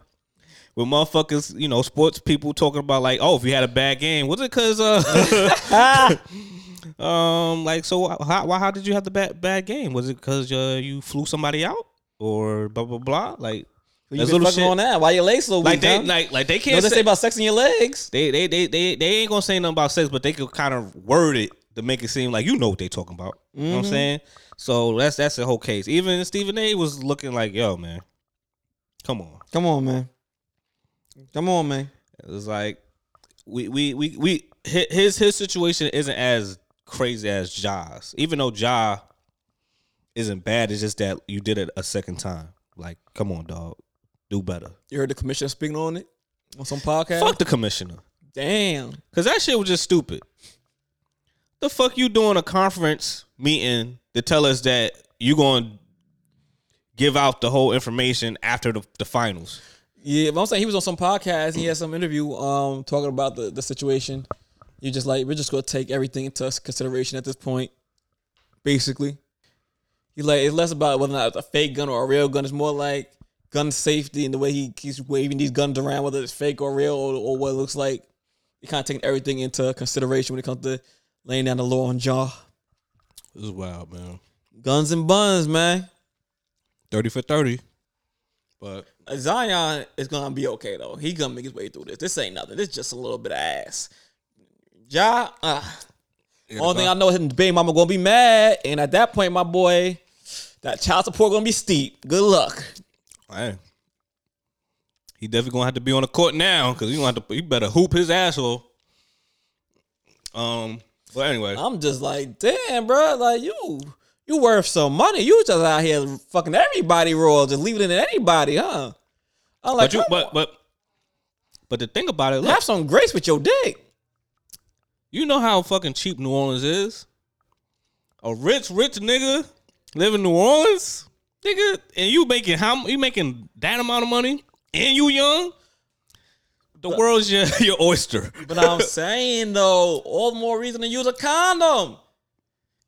with motherfuckers. You know, sports people talking about like, oh, if you had a bad game, was it because uh, *laughs* um, like so how why how did you have the bad bad game? Was it because uh, you flew somebody out or blah blah blah? Like. You that's been fucking shit. on that? Why your legs so weak? Like they huh? like like they can't what they say, say about sexing your legs? they, they they they they ain't gonna say nothing about sex, but they could kind of word it to make it seem like you know what they talking about. You know what I'm mm-hmm. saying? So that's that's the whole case. Even Stephen A was looking like, yo, man, come on. Come on, man. Come on, man. It was like we we we we his his situation isn't as crazy as Ja's. Even though Ja isn't bad, it's just that you did it a second time. Like, come on, dog, do better. You heard the commissioner speaking on it on some podcast. Fuck the commissioner. Damn. Cause that shit was just stupid. The fuck you doing a conference meeting to tell us that you gonna give out the whole information after the, the finals? Yeah, but I'm saying he was on some podcast. He had some interview um talking about the, the situation. You're just like we're just gonna take everything into consideration at this point. Basically, he like it's less about whether or not it's a fake gun or a real gun. It's more like gun safety and the way he keeps waving these guns around, whether it's fake or real or, or what it looks like. He kind of taking everything into consideration when it comes to laying down the law on Ja. This is wild, man. Guns and buns, man. Thirty for thirty. But Zion is gonna be okay though. He gonna make his way through this. This ain't nothing. This just a little bit of ass. Ja, uh, only thing I know is his baby mama gonna be mad, and at that point, my boy, that child support gonna be steep. Good luck. hey, he definitely gonna have to be on the court now because you gonna have to. You better hoop his asshole. Um. But anyway, I'm just like, damn, bro, like you, you worth some money. You just out here fucking everybody royal, just leaving it in anybody, huh? I'm like, but you but but but the thing about it, look, have some grace with your dick. You know how fucking cheap New Orleans is? A rich, rich nigga live in New Orleans, nigga, and you making how you making that amount of money, and you young. The world's your *laughs* your oyster. But I'm *laughs* saying though, all the more reason to use a condom.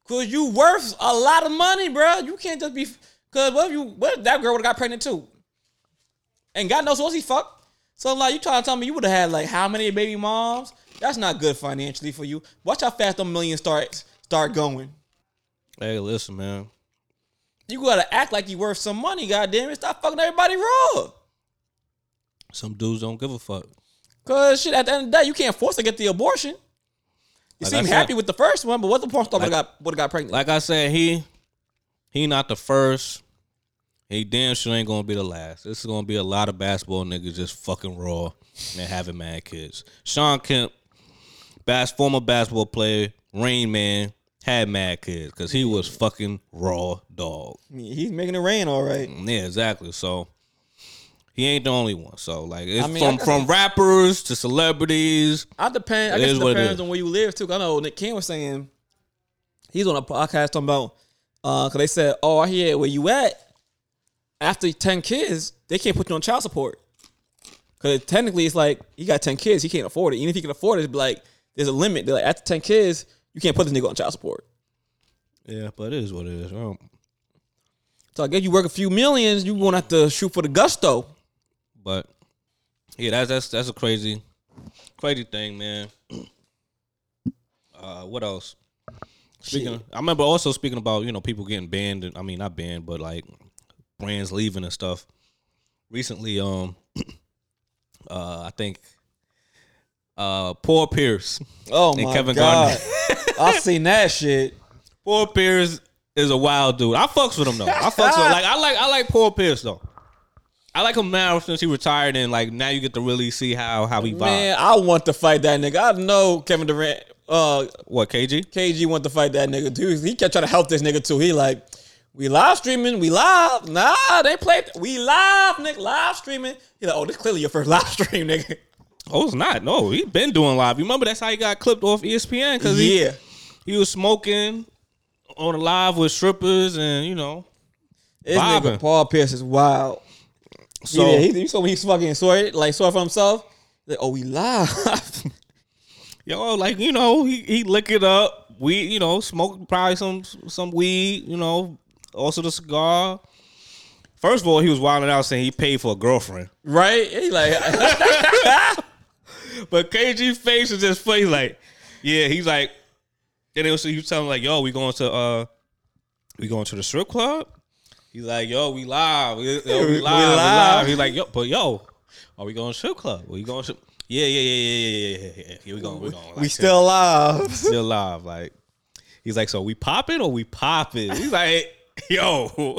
Cause you worth a lot of money, bro. You can't just be cause what if you what if that girl would have got pregnant too? And God knows who else he fucked. So like you trying to tell me you would have had like how many baby moms? That's not good financially for you. Watch how fast them millions start start going. hey, listen, man. You gotta act like you worth some money, goddamn it. Stop fucking everybody raw. Some dudes don't give a fuck. Cause shit, at the end of the day, you can't force to get the abortion. You Like seem said- happy with the first one, but what the porn star would Like- got would have got pregnant? Like I said, he he not the first he damn sure ain't gonna be the last. This is gonna be a lot of basketball niggas just fucking raw and having mad kids. Shawn Kemp, bas- former basketball player, Rain Man, had mad kids because he was fucking raw dog. He's making it rain, all right. Mm, yeah, exactly. So he ain't the only one. So like it's I mean, from from rappers to celebrities. I depend. I guess it what it depends on where you live too. I know Nick Cannon was saying he's on a podcast talking about because they said, "Oh, I hear where you at." After ten kids, they can't put you on child support because technically it's like he got ten kids, he can't afford it. Even if he can afford it, it's like there's a limit. They're like after ten kids, you can't put this nigga on child support. Yeah, but it is what it is. Um, So I guess you work a few millions, you won't have to shoot for the gusto. But yeah, that's that's that's a crazy, crazy thing, man. Uh, what else? Speaking, I remember also speaking about you know people getting banned. And, I mean, not banned, but like brands leaving and stuff. Recently, um, *clears throat* uh, I think uh, Paul Pierce Oh and my Kevin god, I seen that shit. Paul Pierce is a wild dude. I fucks with him though. I fucks with like I like I like Paul Pierce though. I like him now since he retired and like now you get to really see how how he vibes. Man, I want to fight that nigga. I know Kevin Durant. Uh, What KG? KG want to fight that nigga too. He kept trying to help this nigga too. He like, we live streaming, we live. Nah, they played. We live, nigga, live streaming. He like, oh, this clearly your first *laughs* live stream, nigga. Oh, it's not. No, he been doing live. You remember that's how he got clipped off ESPN because he Yeah, he was smoking on a live with strippers and you know. this nigga Paul Pierce is wild. So yeah, he, you saw when he's fucking sorry, like sorry for himself. Like, oh, we live. *laughs* yo, like you know, he he lick it up. We you know smoke probably some some weed. You know, also the cigar. First of all, he was wilding out saying he paid for a girlfriend. right? He like, *laughs* But KG face is just funny. Like, yeah, he's like, then it was he was telling like, yo, we going to uh, we going to the strip club. He's like, yo, we live, we, yo, *laughs* we live, we live. live. He's like, yo, but yo, are we going to strip club? Are we going to? Yeah, yeah, yeah, yeah, yeah, yeah, yeah, yeah. Here we going, we going. we still live. *laughs* still live. Like, he's like, so we popping or we popping? He's like, *laughs* yo.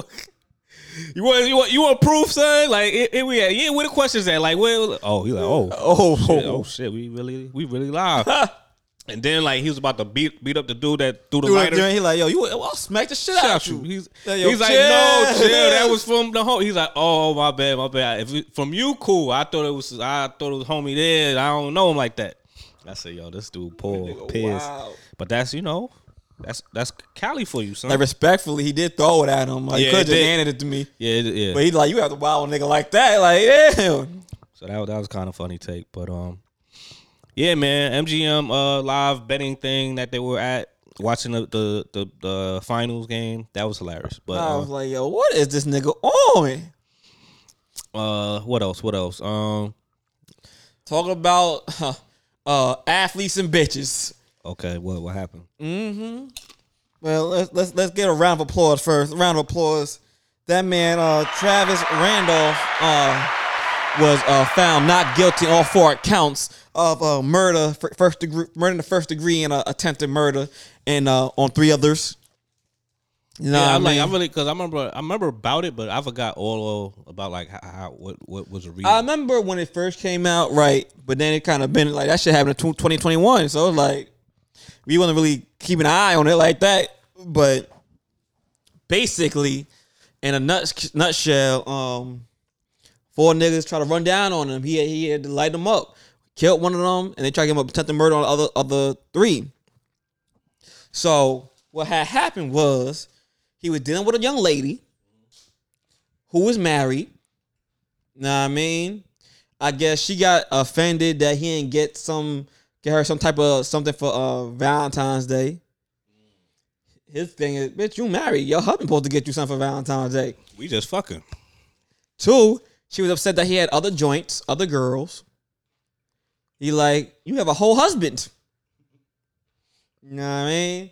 You want you want you want proof, son? Like it, it, we at, yeah, where the questions at? Like, where? Oh, he's like, oh, Oh, shit, oh shit, we really we really live. And then like he was about to beat beat up the dude that threw the Dude, lighter. he like, yo, you, I'll smack the shit, out up, you. He's, Yeah, yo, he's like, no, chill. *laughs* That was from the home. He's like, oh my bad, my bad. If it, from you, cool. I thought it was I thought it was homie there. I don't know him like that. I said, yo, this dude Paul Pierce. Wow. But that's you know, that's that's Cali for you, son. Like respectfully, he did throw it at him. Like, Yeah, he could have just handed it to me. yeah, yeah. But he like, you have to a nigga like that. Like, yeah. So that that was kind of funny take, but um, yeah, man, MGM uh live betting thing that they were at watching the the the, the finals game that was hilarious. But I was uh, like, yo, what is this nigga on? uh, what else? What else? Um, talk about huh, uh, athletes and bitches. okay, what what happened? Mm-hmm. Well, let's let's let's get a round of applause first. A round of applause. That man, uh, Travis Rudolph, uh, was uh, found not guilty on four counts of uh, murder, first degree, murder in the first degree, and uh, attempted murder, and uh, on three others. You know, Yeah, I I'm like? I really because I remember I remember about it, but I forgot all about like how, how what what was the reason. I remember when it first came out, right? But then it kind of been like that shit happened in 2021. So it like we wasn't really keeping an eye on it like that. But basically, in a nut, nutshell, um, four niggas try to run down on him. He had, he had to light them up, killed one of them, and they tried to get him up attempted murder on the other other three. So what had happened was he was dealing with a young lady who was married. Know what I mean? I guess she got offended that he didn't get some get her some type of something for uh Valentine's Day. His thing is, bitch, you married. Your husband supposed to get you something for Valentine's Day. we just fucking. Two, she was upset that he had other joints, other girls. He like, you have a whole husband. You know what I mean?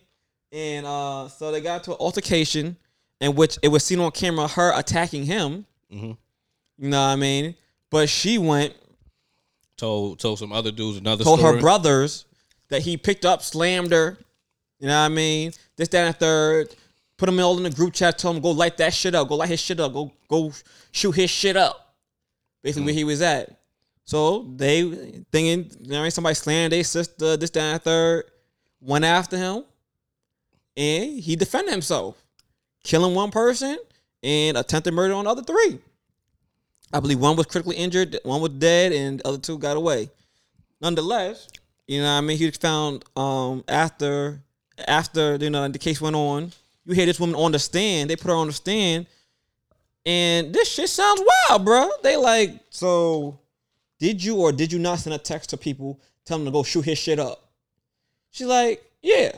And uh, so they got to an altercation in which it was seen on camera her attacking him. Mhm. You know what I mean? But she went, Told told some other dudes another told story. her brothers that he picked up, slammed her. You know what I mean? This, that, and the third. put him all in the group chat, told him go light that shit up, go light his shit up, go go shoot his shit up. Basically where he was at. So they thinking, you know, somebody slammed their sister, this, that, and the third, went after him, and he defended himself, killing one person and attempted murder on the other three. I believe one was critically injured, one was dead, and the other two got away. Nonetheless, you know what I mean? He was found um after after you know the case went on. You hear this woman on the stand, they put her on the stand, and this shit sounds wild, bro. They like, so did you or did you not send a text to people telling them to go shoot his shit up? She's like, yeah.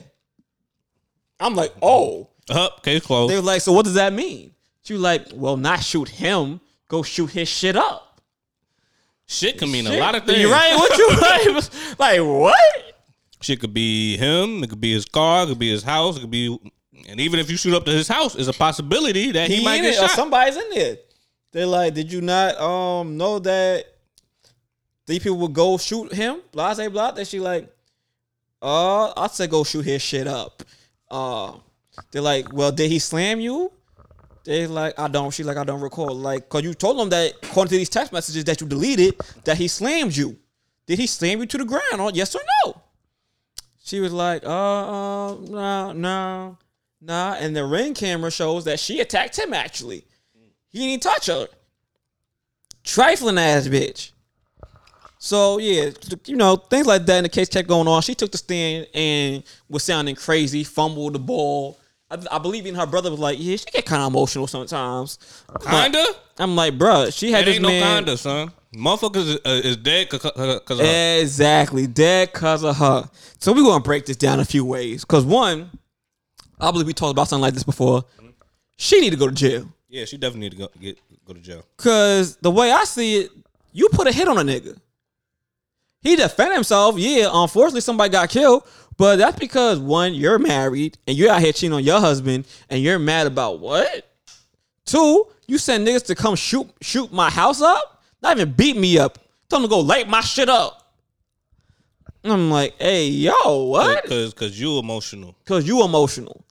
I'm like, oh. Up, case closed. They were like, so what does that mean? She was like, well, not shoot him, go shoot his shit up. Shit can mean Shit. a lot of things. You right? What you *laughs* like? like what? Shit could be him. It could be his car. It could be his house. It could be, and even if you shoot up to his house, it's a possibility that he, He, might get shot. somebody's in there. They're like, did you not um know that these people would go shoot him? Blah, say blah. That she like, uh, I said go shoot his shit up. Uh, they're like, well, did he slam you? They like, I don't. She's like, I don't recall. Like, cause you told them that according to these text messages that you deleted, that he slammed you. Did he slam you to the ground? Or yes or no? She was like, uh, uh no, no, nah. And the ring camera shows that she attacked him. Actually, he didn't touch her. Trifling ass bitch. So yeah, you know things like that. In the case kept going on, she took the stand and was sounding crazy, fumbled the ball. I, I believe even her brother was like, "Yeah, she get kind of emotional sometimes." Kinda. I'm like, bruh, she had It this ain't no kinda, son. Motherfuckers is, uh, is dead because of her. Exactly, dead cause of her. So we're gonna break this down a few ways. Cause one, I believe we talked about something like this before. She need to go to jail. Yeah, she definitely need to go get go to jail. Cause the way I see it, you put a hit on a nigga. He defended himself. Yeah, unfortunately somebody got killed, but that's because one, you're married and you're out here cheating on your husband, and you're mad about what? Two, you send niggas to come shoot shoot my house up, not even beat me up. Tell them to go light my shit up. I'm like, hey, yo, what? Cause cause you emotional. Cause you emotional.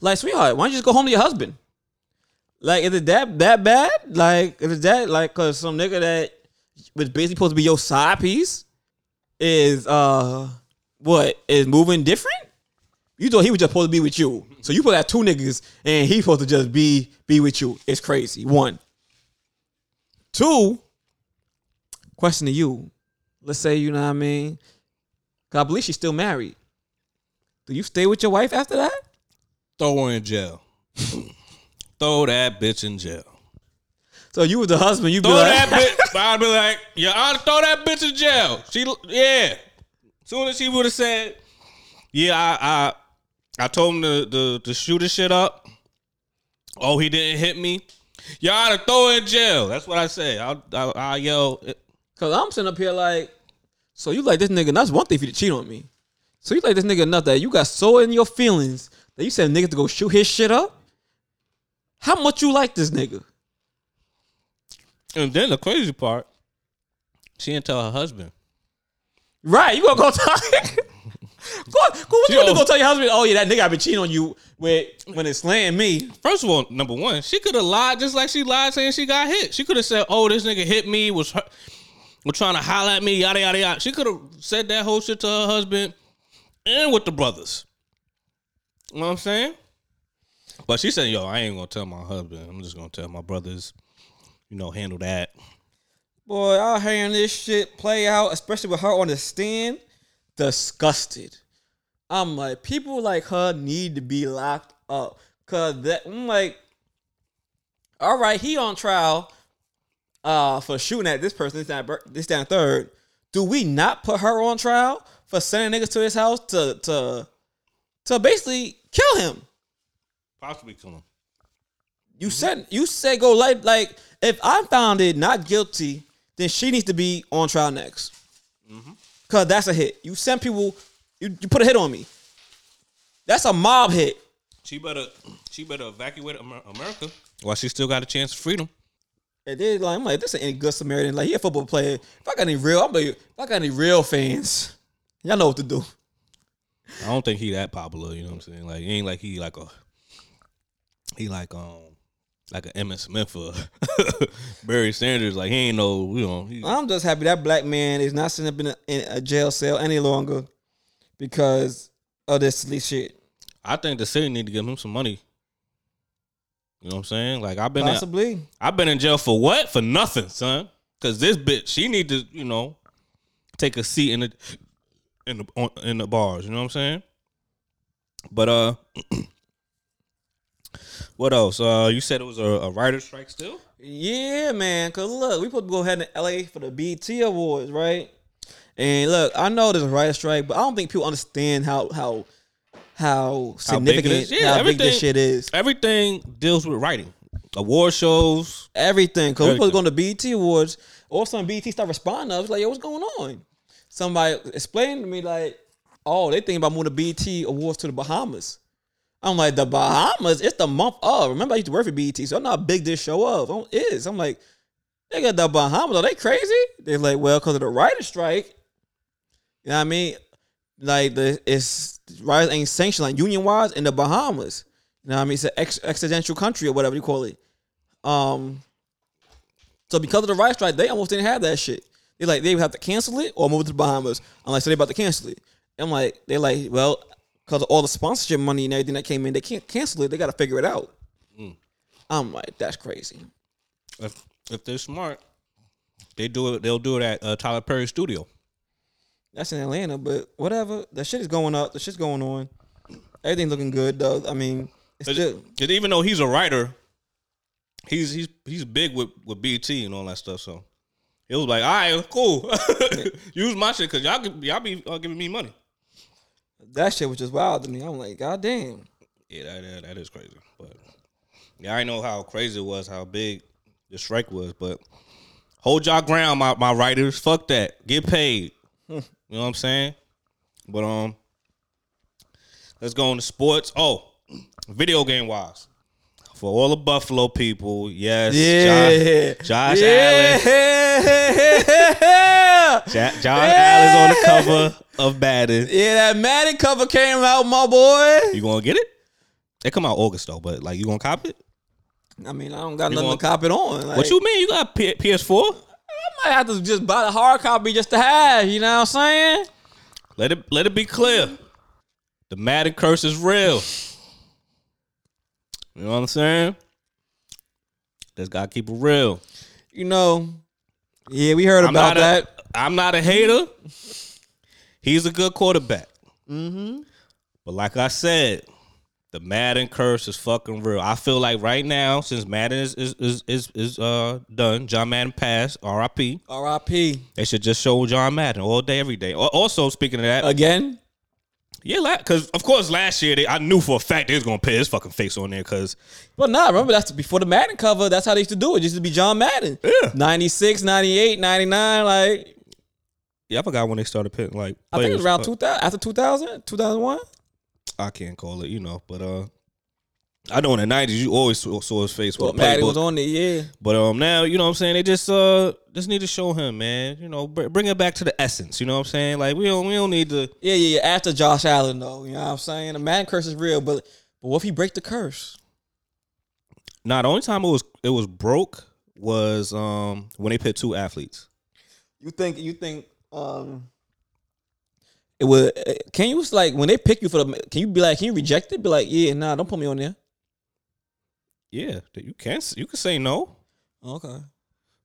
Like, sweetheart, why don't you just go home to your husband? Like, is it that that bad? Like, is it that like cause some nigga that was basically supposed to be your side piece is uh what is moving different? You thought he was just supposed to be with you. So you put that two niggas and he supposed to just be be with you. It's crazy. One. Two, question to you. Let's say, you know what I mean? Cause I believe she's still married. Do you stay with your wife after that? Throw her in jail. *laughs* Throw that bitch in jail. So you was the husband, you be Throw like, that *laughs* bitch. I'd be like, yeah, I'd throw that bitch in jail. She, yeah. Soon as she would have said, yeah, I, I, I told him to, to, to shoot his shit up. Oh, he didn't hit me. Y'all to throw her in jail. That's what I say. I'll, I'll, I'll yell. Cause I'm sitting up here like, so you like this nigga? and That's one thing for you to cheat on me. So you like this nigga enough that you got so in your feelings that you said nigga to go shoot his shit up. How much you like this nigga? And then the crazy part, she didn't tell her husband. Right? You gonna go tell? *laughs* go, go, what you gonna go tell your husband? Oh yeah, that nigga I been cheating on you with when it's slaying me. First of all, number one, she could have lied just like she lied saying she got hit. She could have said, "Oh, this nigga hit me, was hurt, was trying to holler at me, yada yada yada." She could have said that whole shit to her husband and with the brothers. You know what I'm saying? But she said, "Yo, I ain't gonna tell my husband. I'm just gonna tell my brothers. You know, handle that." Boy, I'll hearing this shit play out, especially with her on the stand, disgusted. I'm like, people like her need to be locked up. Cause that I'm like, all right, he on trial uh for shooting at this person, this down this down third. Do we not put her on trial for sending niggas to his house to to to basically kill him? Possibly kill him. You said you said go like like if I'm found it not guilty, then she needs to be on trial next. Cause that's a hit. You send people, you, you put a hit on me. That's a mob hit. She better, she better evacuate America while she still got a chance of freedom. And then like I'm like, this ain't any good Samaritan. Like he a football player. If I got any real, I'm like, if I got any real fans, y'all know what to do. I don't think he that popular. You know what I'm saying? Like, he ain't like he like a he like um like an Emmitt Smith or *laughs* Barry Sanders. Like he ain't no you know. He, I'm just happy that black man is not sitting up in a, in a jail cell any longer because of this shit. I think the city need to give him some money. You know what I'm saying? Like I've been in, Possibly. I've been in jail for what? For nothing, son. Cause this bitch, she need to, you know, take a seat in the in the on, in the bars. You know what I'm saying? But uh, *clears throat* what else? Uh, you said it was a, a writer's strike still. Yeah, man. Cause look, we supposed to go ahead to LA for the BET Awards, right? And look, I know there's a writer strike, but I don't think people understand how how how How big significant? Yeah, how big this shit is. Everything deals with writing. Award shows. Everything. Cause we supposed to go to BET Awards. All of a sudden BET start responding. I was like, yo, what's going on? Somebody explained to me like, oh, they thinking about moving the BET Awards to the Bahamas. I'm like, the Bahamas, it's the month of. Remember, I used to work for BET, so I know how big this show of is. I'm like, they got the Bahamas. Are they crazy? They're like, well, because of the writer strike. You know what I mean? Like the it's writers ain't sanctioned like union wise in the Bahamas. You know what I mean? It's an ex- accidental country or whatever you call it. Um. So because of the writer strike, they almost didn't have that shit. They like they would have to cancel it or move it to the Bahamas. I'm like, so they about to cancel it. I'm like, they're like, well, because of all the sponsorship money and everything that came in, they can't cancel it. They got to figure it out. I'm like, that's crazy. If if they're smart, they do it. They'll do it at uh, Tyler Perry studio. That's in Atlanta, but whatever. That shit is going up. The shit's going on. Everything's looking good though. I mean, it's still even though he's a writer, he's he's he's big with with BET and all that stuff. So it was like, all right, cool. *laughs* Use my shit because y'all y'all be uh, giving me money. that shit was just wild to me. I'm like, god damn. Yeah, that, that that is crazy. But yeah, I know how crazy it was, how big the strike was. But hold y'all ground, my my writers. Fuck that. Get paid. You know what I'm saying? But um, let's go into sports. Oh, video game wise. For all the Buffalo people, yes, Yeah. Josh, Josh Allen. Yeah. *laughs* Ja- Josh Allen's on the cover of Madden. Yeah, that Madden cover came out, my boy. You gonna get it? It come out August though, but like you gonna cop it? I mean, I don't got You nothing want- to cop it on. Like, What you mean? You got P- PS4? I have to just buy the hard copy just to have. You know what I'm saying? Let it let it be clear. The Madden curse is real. You know what I'm saying? Just gotta keep it real. You know. Yeah, we heard I'm about that. A, I'm not a hater. He's a good quarterback. mm-hmm. But like I said, the Madden curse is fucking real. I feel like right now, since Madden is is is is, is uh done, John Madden passed, R.I.P. R.I.P. They should just show John Madden all day, every day. Also, speaking of that, Again. yeah, because of course last year they, I knew for a fact they was gonna put his fucking face on there because well, nah, remember that's before the Madden cover. That's how they used to do it. It used to be John Madden. Yeah. 96, 98, 99. Like, yeah, I forgot when they started putting like. I think it was around 2000, after 2000, 2001. I can't call it, you know, but uh, I know in the nineties you always saw, saw his face Well, with a Madden was on there, yeah. But um, now you know what I'm saying they just uh just need to show him, man. You know, br- bring it back to the essence. You know what I'm saying? Like we don't we don't need to. Yeah, yeah, yeah. After Josh Allen, though. You know what I'm saying? The Madden curse is real, but but what if he break the curse? Nah, the only time it was it was broke was um when they put two athletes. You think you think um it would can you like when they pick you for the can you be like can you reject it? Be like, yeah, nah, don't put me on there. Yeah, you can you can say no. Okay.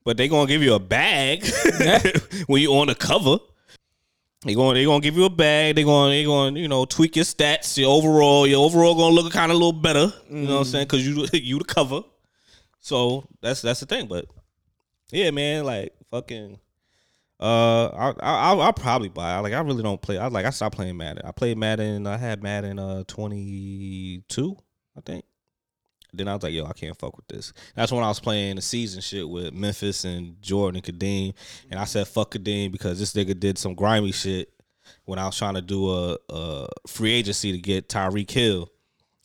but they gonna give you a bag *laughs* when you on the cover. They gonna they gonna give you a bag. They gonna they gonna you know tweak your stats. Your overall your overall gonna look kind of a little better. You know what I'm mm. saying? Because you *laughs* you the cover. So that's that's the thing. But yeah, man, like fucking. Uh, I I I'll, probably buy. Like I really don't play. I like I stopped playing Madden. I played Madden. I had Madden uh 22, I think. Then I was like, yo, I can't fuck with this. That's when I was playing the season shit with Memphis and Jordan and Kadeem. And I said, fuck Kadeem because this nigga did some grimy shit when I was trying to do a, a free agency to get Tyreek Hill.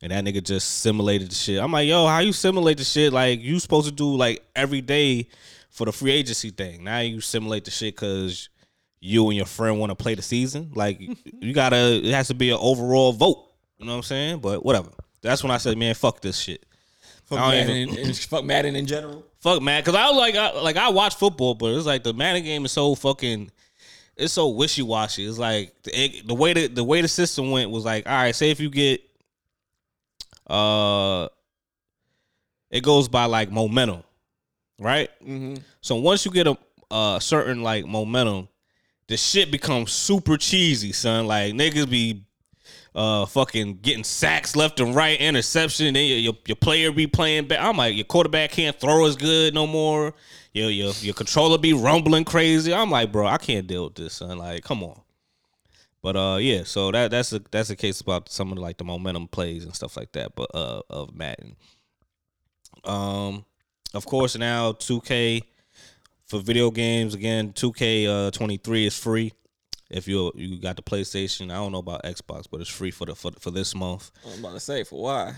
And that nigga just simulated the shit. I'm like, yo, how you simulate the shit? Like, you supposed to do like every day for the free agency thing. Now you simulate the shit because you and your friend want to play the season. Like, *laughs* you gotta, it has to be an overall vote. You know what I'm saying? But whatever. That's when I said, man, fuck this shit. Fuck Madden, even- and *laughs* fuck Madden in general. Fuck man, because I was like, I, like I watch football, but it's like the Madden game is so fucking, it's so wishy washy. It's like the, it, the way the the way the system went was like, all right, say if you get, uh, it goes by like momentum, right? Mm-hmm. So once you get a, a certain like momentum, the shit becomes super cheesy, son. Like niggas be uh fucking getting sacks left and right, interception. Then your, your your player be playing back. I'm like your quarterback can't throw as good no more. Your your your controller be rumbling crazy. I'm like, bro, I can't deal with this, son. Like, come on. But uh, yeah. So that that's a that's a case about some of like the momentum plays and stuff like that. But uh, of Madden. Um, of course now 2K for video games again 2K uh 23 is free if you you got the PlayStation. I don't know about Xbox, but it's free for the for, for this month. I'm about to say for why.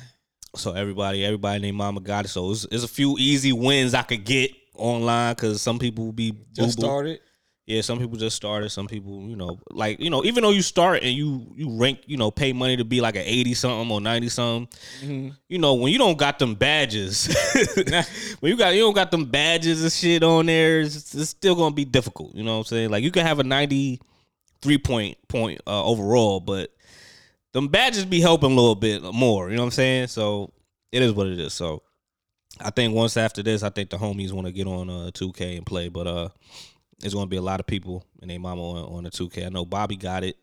So everybody everybody named Mama got it. So it's, it's a few easy wins I could get online because some people will be Just started. Yeah, some people just started. Some people, you know, like you know, even though you start and you you rank, you know, pay money to be like an eighty something or ninety something. Mm-hmm. You know, when you don't got them badges, *laughs* when you got you don't got them badges and shit on there, it's, it's still gonna be difficult. You know what I'm saying? Like you can have a ninety three point point uh, overall, but them badges be helping a little bit more. You know what I'm saying? So it is what it is. So I think once after this, I think the homies want to get on uh 2K and play, but uh. There's gonna be a lot of people and they mama on, on the 2K. I know Bobby got it,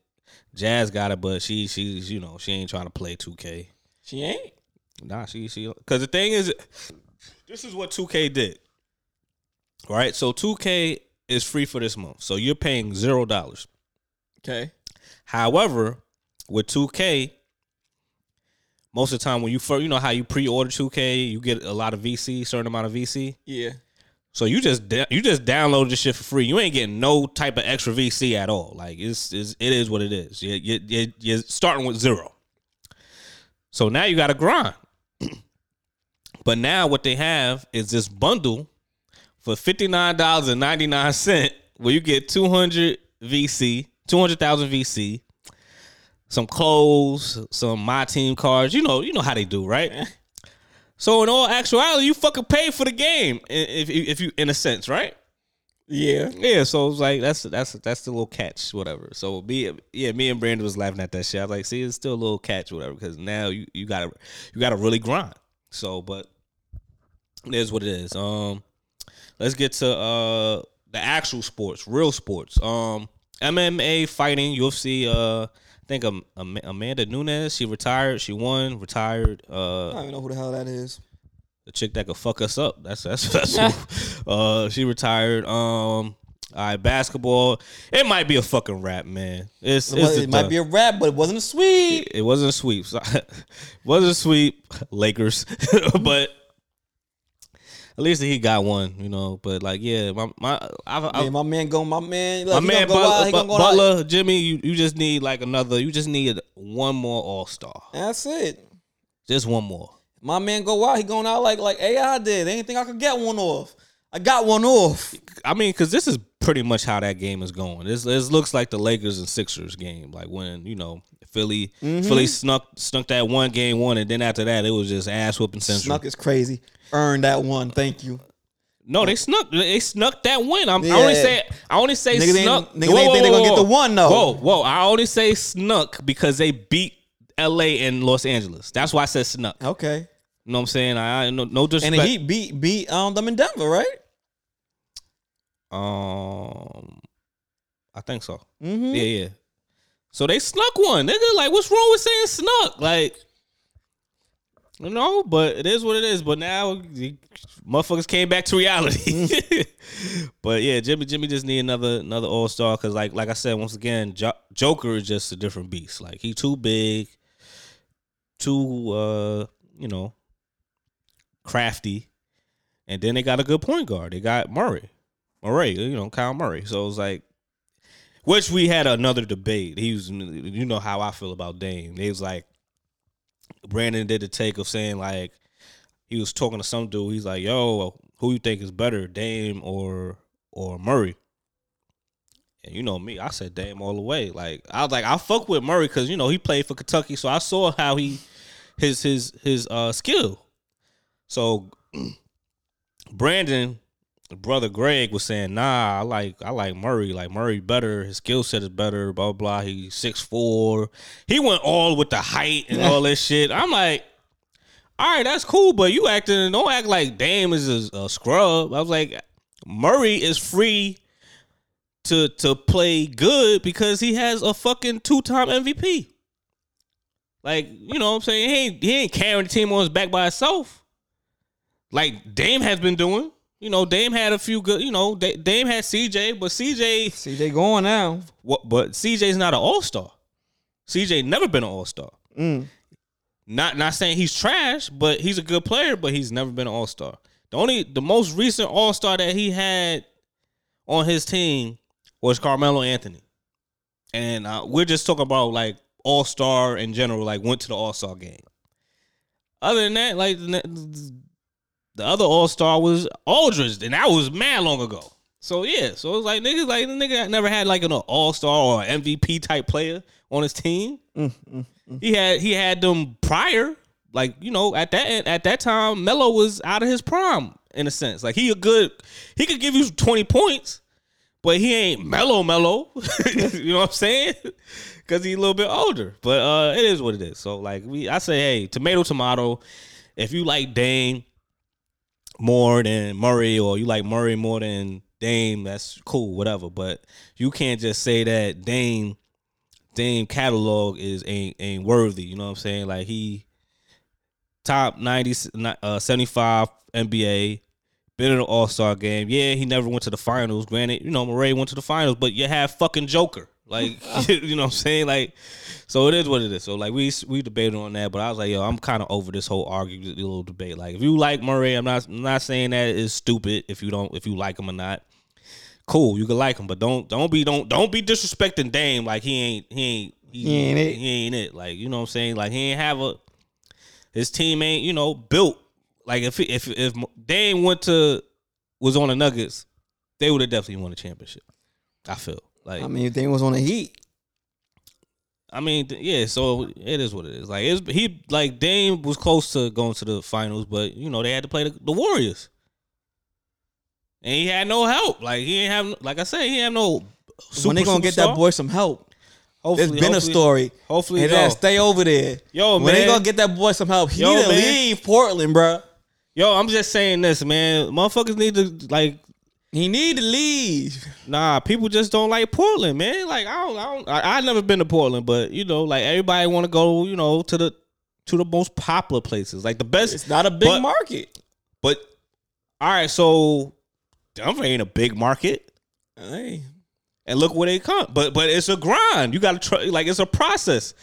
Jazz got it, but she she's you know she ain't trying to play 2K. She ain't. Nah, she she because the thing is, this is what 2K did. Right, so 2K is free for this month, so you're paying zero dollars. Okay. However, with 2K, most of the time when you first, you know how you pre-order 2K, you get a lot of VC, certain amount of VC. Yeah. So you just you just download this shit for free. You ain't getting no type of extra VC at all. Like it's, it's it is what it is. You you you you're starting with zero. So now you got to grind. *clears throat* but now what they have is this bundle for fifty nine dollars and ninety nine cent, where you get two hundred VC, two hundred thousand VC, some clothes, some my team cards. You know you know how they do, right? So in all actuality, you fucking pay for the game if if you in a sense, right? Yeah. Yeah. So it was like that's that's that's the little catch, whatever. So me, yeah, me and Brandon was laughing at that shit. I was like, see, it's still a little catch, whatever, because now you you gotta you gotta really grind. So, but it is what it is. Um, let's get to uh the actual sports, real sports. Um, MMA fighting, UFC. Uh, I think um, Am- Amanda Nunes. She retired. She won. Retired. I Uh, don't even know who the hell that is. the chick that could fuck us up. That's that's *laughs* that's. who. uh, she retired. Um, all right, basketball. It might be a fucking rap, man. It's, It, it's it might be a rap, but it wasn't a sweep. It wasn't a sweep. *laughs* wasn't a sweep. Lakers, *laughs* but at least he got one, you know. But like, yeah, my my I, I, Yeah, my man go, my man. my Look, he man go Butler, out, he gonna go out. Butler, Jimmy, you, you just need like another. You just need one more All Star. That's it. Just one more. My man go out. He going out like like AI did. They didn't think I could get one off. I got one off. I mean, because this is pretty much how that game is going. This this looks like the Lakers and Sixers game, like when you know Philly Mm-hmm. Philly snuck snuck that one game one, and then after that it was just ass whooping central. Snuck is crazy. Earned that one. Thank you. No, they snuck they snuck that win. I'm, I only say I only say Niggas snuck. niggas ain't think they gonna get the one, though. Whoa, whoa! I only say snuck because they beat L.A. and Los Angeles. That's why I said snuck. Okay. You know what I'm saying? I, I no, no And disrespect. the Heat beat beat um them in Denver, right? um, I think so. Mm-hmm. Yeah, yeah. So they snuck one, nigga. Like, what's wrong with saying snuck? Like, know, but it is what it is. But now, the motherfuckers came back to reality. *laughs* *laughs* but yeah, Jimmy, Jimmy just need another another All Star because, like, like I said, once again, jo- Joker is just a different beast. Like, he too big, too, uh, you know, crafty, and then they got a good point guard. They got Murray, Murray, you know, Kyle Murray. So it's like. Which we had another debate. He was, you know how I feel about Dame. He was like, Brandon did the take of saying like, he was talking to some dude. He's like, "Yo, who you think is better, Dame or or Murray?" And you know me, I said Dame all the way. Like I was like, I fuck with Murray because you know he played for Kentucky, so I saw how he his his his uh skill. So *clears throat* Brandon, brother Greg was saying, nah, I like I like Murray. Like Murray better. His skill set is better. Blah blah. He's six four. He went all with the height and all this shit. I'm like, all right, that's cool, but you acting don't act like Dame is a, a scrub. I was like, Murray is free to to play good because he has a fucking two time MVP. Like, you know what I'm saying? He ain't, he ain't carrying the team on his back by himself. Like Dame has been doing. You know, Dame had a few good, you know, Dame had CJ, but CJ See, they going now. what but CJ's not an all-star. CJ never been an all-star. Mm. Not not saying he's trash, but he's a good player, but he's never been an all-star. The only the most recent all-star that he had on his team was Carmelo Anthony. And uh, we're just talking about like all-star in general, like went to the all-star game. Other than that, like the the other all-star was Aldridge, and that was mad long ago. So yeah, so it's like niggas like the nigga never had like an all-star or MVP type player on his team. Mm, mm, mm. He had he had them prior, like you know, at that at that time, Melo was out of his prime in a sense. Like he a good, he could give you twenty points, but he ain't Melo Melo. *laughs* you know what I'm saying? Because he's a little bit older. But uh, it is what it is. So like we, I say, hey, tomato tomato. If you like Dame more than Murray, or you like Murray more than Dame, that's cool, whatever. But you can't just say that Dame Dame catalog is ain't ain't worthy. You know what I'm saying? Like he top 90 uh 75 NBA been in an All-Star game. Yeah, he never went to the finals. Granted, you know, Murray went to the finals, but you have fucking Joker. Like, *laughs* *laughs* you know what I'm saying? Like so it is what it is. So like we we debated on that, but I was like, yo, I'm kind of over this whole argument, little debate. Like if you like Murray, I'm not I'm not saying that is stupid if you don't if you like him or not cool. You can like him, but don't don't be don't don't be disrespecting Dame like he ain't he ain't he, He ain't it. He ain't it. Like you know what I'm saying. Like he ain't have a his team ain't you know built. Like if if if Dame went to was on the Nuggets, they would have definitely won a championship. I feel like I mean, if they was on the Heat, I mean, th- yeah. So it is what it is. Like it's he like Dame was close to going to the finals, but you know they had to play the, the Warriors, and he had no help. Like he didn't have, like I said, he had no. Super, when they gonna get that boy some help? Hopefully, There's been a story. Hopefully, and yo, stay over there. Yo, when they gonna get that boy some help? He Yo, need to man. leave Portland, bro. yo, I'm just saying this, man. Motherfuckers need to like. He need to leave. Nah, people just don't like Portland, man. Like I don't, I don't, I, I never been to Portland, but you know, like everybody want to go, you know, to the to the most popular places, like the best. It's not a big But- market. But all right, so Denver ain't a big market. Hey, and look where they come. But but it's a grind. You got to try. Like it's a process.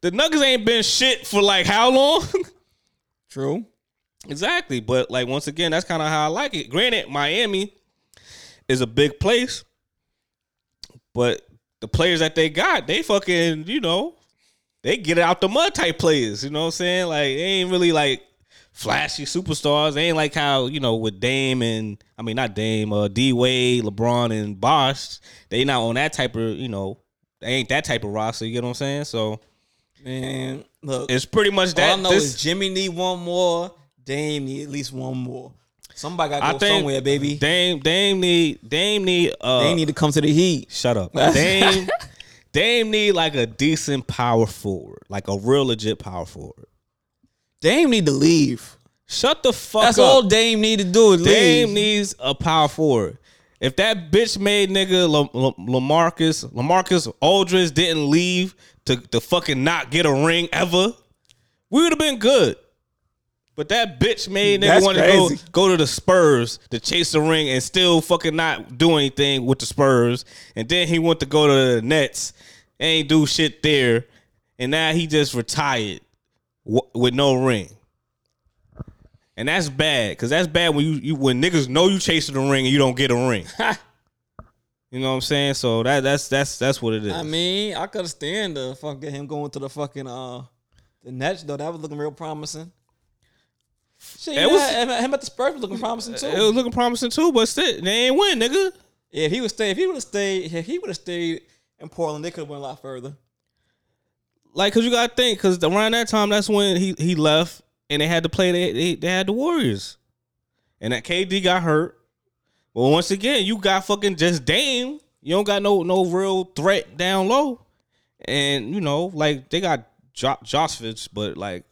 The Nuggets ain't been shit for like how long? *laughs* true. exactly. But like once again, that's kind of how I like it. Granted, Miami is a big place, but the players that they got, they fucking you know, they get it out the mud type players. You know what I'm saying? Like they ain't really like flashy superstars. They ain't like how you know with Dame and I mean not Dame, uh, D Wade, LeBron, and Bosh. They not on that type of you know. They ain't that type of roster. You get what I'm saying? So Man, look. it's pretty much all that. I know this- is Jimmy need one more. Dame need at least one more. Somebody got I to go think somewhere, baby. Dame, Dame need, Dame need, uh, they need to come to the Heat. shut up. *laughs* Dame, Dame need like a decent power forward, like a real legit power forward. Dame need to leave. Shut the fuck That's up. all Dame need to do is Dame leave. needs a power forward. If that bitch made nigga La- La- LaMarcus LaMarcus Aldridge didn't leave to to fucking not get a ring ever, we would have been good. But that bitch made nigga want to go go to the Spurs to chase the ring and still fucking not do anything with the Spurs. And then he went to go to the Nets, ain't do shit there, and now he just retired w- with no ring. And that's bad, because that's bad when you, you when niggas know you chasing the ring and you don't get a ring. you know what I'm saying? So that that's that's that's what it is. I mean, I could stand the fucking him going to the fucking uh the Nets though. That was looking real promising. Shit, It you was- know, him, at the Spurs was looking promising uh, too. it was looking promising too, but still, they ain't win, nigga. yeah, if he would stay, if he would have stayed, if he would have stayed in Portland, they could have went a lot further. Like, cause you gotta think, cause around that time, that's when he he left, and they had to play. They they, they had the Warriors, and that KD got hurt. Well, once again, you got fucking just Dame. You don't got no no real threat down low, and you know like they got jo- Josvich, but like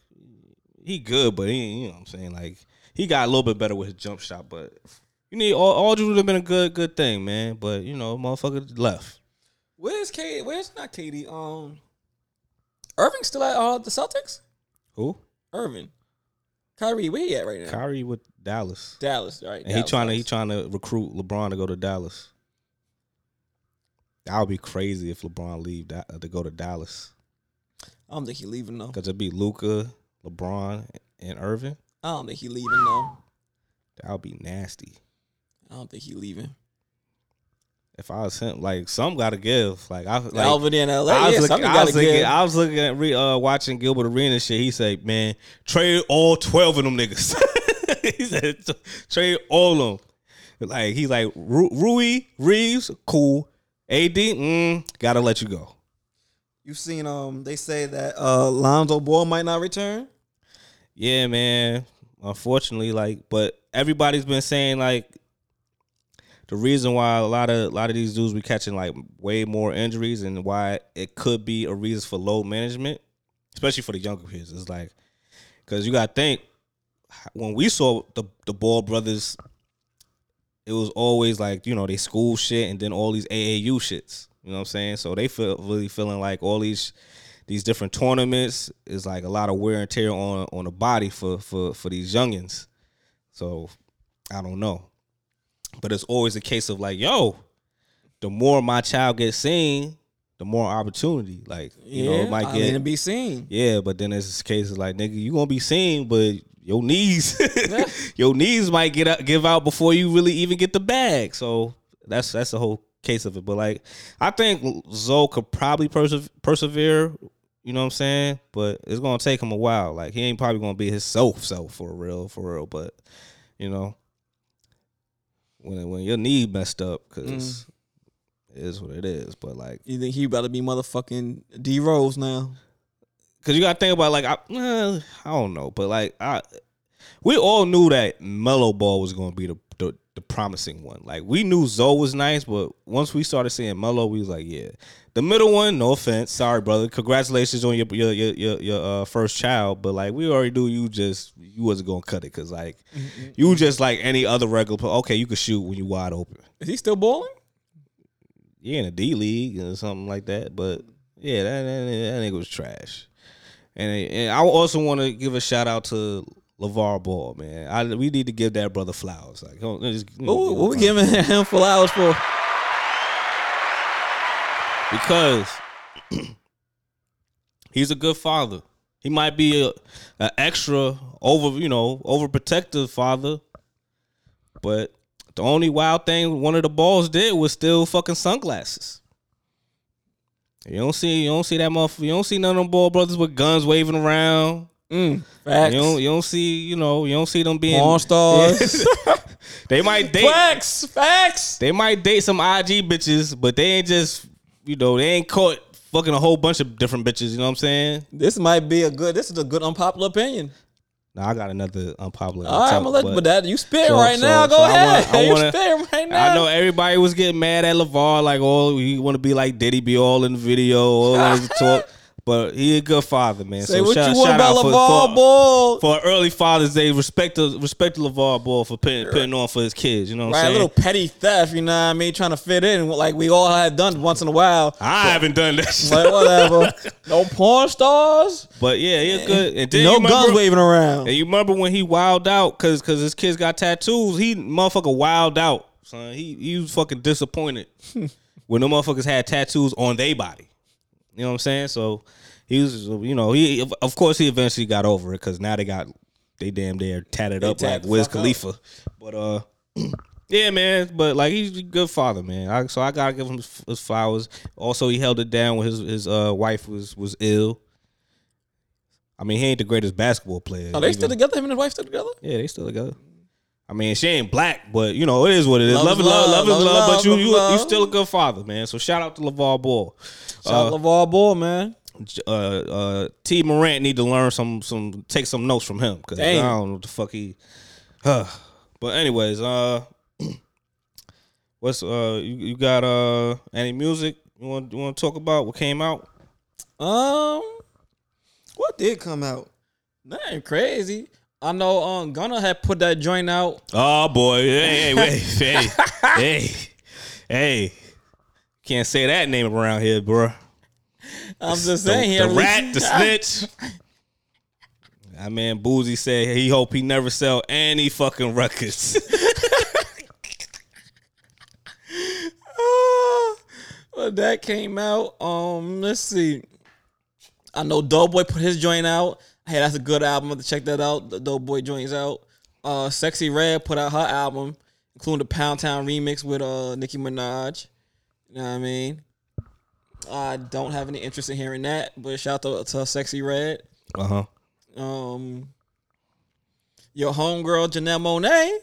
he good, but he you know what I'm saying like he got a little bit better with his jump shot, but you need all Aldridge would have been a good good thing, man. But you know, motherfucker left. Where's K? Where's not Katie? Um, Irving still at uh, the Celtics? Who? Irving, Kyrie, where he at right now? Kyrie with Dallas. Dallas, right? And he Dallas, trying to he trying to recruit LeBron to go to Dallas. That would be crazy if LeBron leave that to go to Dallas I don't think he leaving though. because it'd be Luka, LeBron, and Irving. I don't think he leaving though. That would be nasty. I don't think he leaving. If I was him, like some got to give. Like I like. Over there in LA, I was, yeah, looking, I, gotta was looking. I was looking at re, uh, watching Gilbert Arena shit. He said, "Man, trade all twelve of them niggas." *laughs* he said, "Trade all of them." Like he's like Ru- Rui Reaves, cool. AD, mm, gotta let you go. You've seen um they say that uh Lonzo Ball might not return. Yeah, man. Unfortunately, like, but everybody's been saying like the reason why a lot of a lot of these dudes be catching like way more injuries and why it could be a reason for load management, especially for the younger kids, is like because you got to think when we saw the the Ball brothers, it was always like you know they school shit and then all these AAU shits. You know what I'm saying? So they feel really feeling like all these these different tournaments is like a lot of wear and tear on on the body for for for these youngins. So I don't know, but it's always a case of like, yo, the more my child gets seen, the more opportunity. Like you know, it might I get mean, to be seen. yeah, but then there's this case of like, nigga, you gonna be seen, but your knees, *laughs* your knees might get out, give out before you really even get the bag. So that's that's the whole case of it. But like, I think Zo could probably perse- persevere. You know what I'm saying? But it's gonna take him a while. Like he ain't probably gonna be his self self for real, for real. But you know, when when your knee messed up, because it is what it is. But like. You think he about to be motherfucking D Rose now? Cause you gotta think about like I, eh, I don't know, but like I, we all knew that Melo Ball was gonna be the, the promising one. Like we knew Zo was nice, but once we started seeing Melo, we was like, yeah, the middle one. No offense, sorry, brother. Congratulations on your your your your, your uh, first child, but like we already knew you just you wasn't gonna cut it, cause like you just like any other regular. player. Okay, you could shoot when you wide open. Is he still balling? Yeah, in a D league or something like that. But yeah, that, that, that nigga was trash. And, and I also want to give a shout out to LaVar Ball, man. I, we need to give that brother flowers. Like, don't- just, you know, What, we him giving him flowers for? because *clears throat* he's a good father. He might be a, a extra over, you know, overprotective father, but the only wild thing one of the balls did was steal fucking sunglasses. You don't see, you don't see that motherfucker. You don't see none of them ball brothers with guns waving around. Mm, facts. You don't, you don't see, you know, you don't see them being Porn *laughs* stars. *laughs* they might date, facts. Facts. they might date some IG bitches, but they ain't just, you know, they ain't caught fucking a whole bunch of different bitches. You know what I'm saying? This might be a good. This is a good unpopular opinion. Now I got another unpopular. All right, I'm gonna let but but that you spit So- right so- now. Go so I ahead. wanna- I *laughs* wanna- spit right now. I know everybody was getting mad at LaVar, like, oh, he want to be like Diddy, be all in the video, all in his talk. But he a good father, man. Say so what shout, you want about LaVar for, Ball. for early Father's Day. Respect to respect to LaVar Ball for putting, putting on for his kids. You know what Right, a saying? little petty theft, you know what I mean? Trying to fit in, like we all have done once in a while. I haven't done that. shit. But whatever. *laughs* no porn stars. But yeah, he a good. And no remember, guns waving around. And you remember when he wild out because because his kids got tattoos. He motherfucker wild out, son. He he was fucking disappointed *laughs* when the motherfuckers had tattoos on their body. You know what I'm saying? So he was, you know, he of course he eventually got over it because now they got they damn near tatted up like Wiz fuck up. Khalifa. But uh. *clears throat* Yeah, man, but like he's a good father, man. I, so I gotta give him his, his flowers. Also, he held it down when his his uh, wife was was ill. I mean, he ain't the greatest basketball player. Are they even- still together? Him and his wife still together? yeah, they still together. I mean, she ain't black, but you know it is what it is. Love Love, is is love, love, love is love is love. But love, you love you you still a good father, man. So shout out to LaVar Ball. Shout out LaVar Ball, man. Uh, uh, T Morant need to learn some some take some notes from him because I don't know what the fuck he. Huh. But anyways, uh, *clears throat* what's uh you, you got uh any music you want you want to talk about? What came out? Um, what did come out? That ain't crazy. I know. Um, Gunna had put that joint out. Oh boy, hey, hey, wait, hey, *laughs* hey, hey, can't say that name around here, bro. I'm just The, saying he the had rat, the snitch. That man Boosie said he hope he never sell any fucking records. *laughs* *laughs* well, that came out. Um, let's see. I know Doughboy put his joint out. Hey, that's a good album. To check that out. The Doughboy joint's out. Uh, Sexyy Red put out her album, including the Pound Town remix with uh Nicki Minaj. You know what I mean? I don't have any interest in hearing that, but shout out to Sexyy Red. Uh huh. Um, your homegirl Janelle Monáe.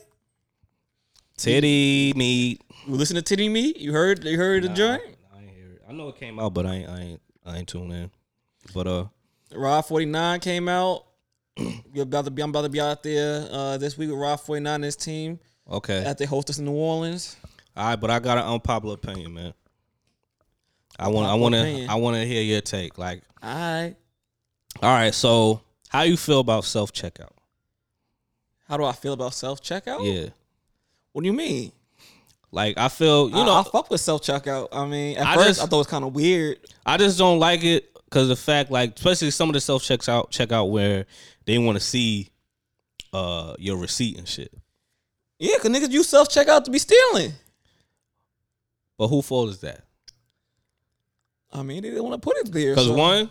Titty meat. You listen to Titty Me? You heard? You heard the joint? I it. I know it came out, but I ain't, I ain't, I ain't tuned in. But uh, Rob49 came out. *clears throat* You're about to be, I'm about to be out there uh, this week with Rob49 and his team okay. at the hostess in New Orleans. All right, but I got an unpopular opinion, man. I want, I want to. I want to hear your take. Like, All right. all right, so how you feel about self checkout? How do I feel about self checkout? Yeah, What do you mean? like I feel, you I, know, I fuck with self checkout. I mean, at I first just- I thought it was kind of weird. I just don't like it because the fact, like, especially some of the self checks out check out where they want to see uh your receipt and shit. Yeah, cause niggas use self checkout to be stealing. But who fault is that? I mean, they didn't want to put it there. Because so- one,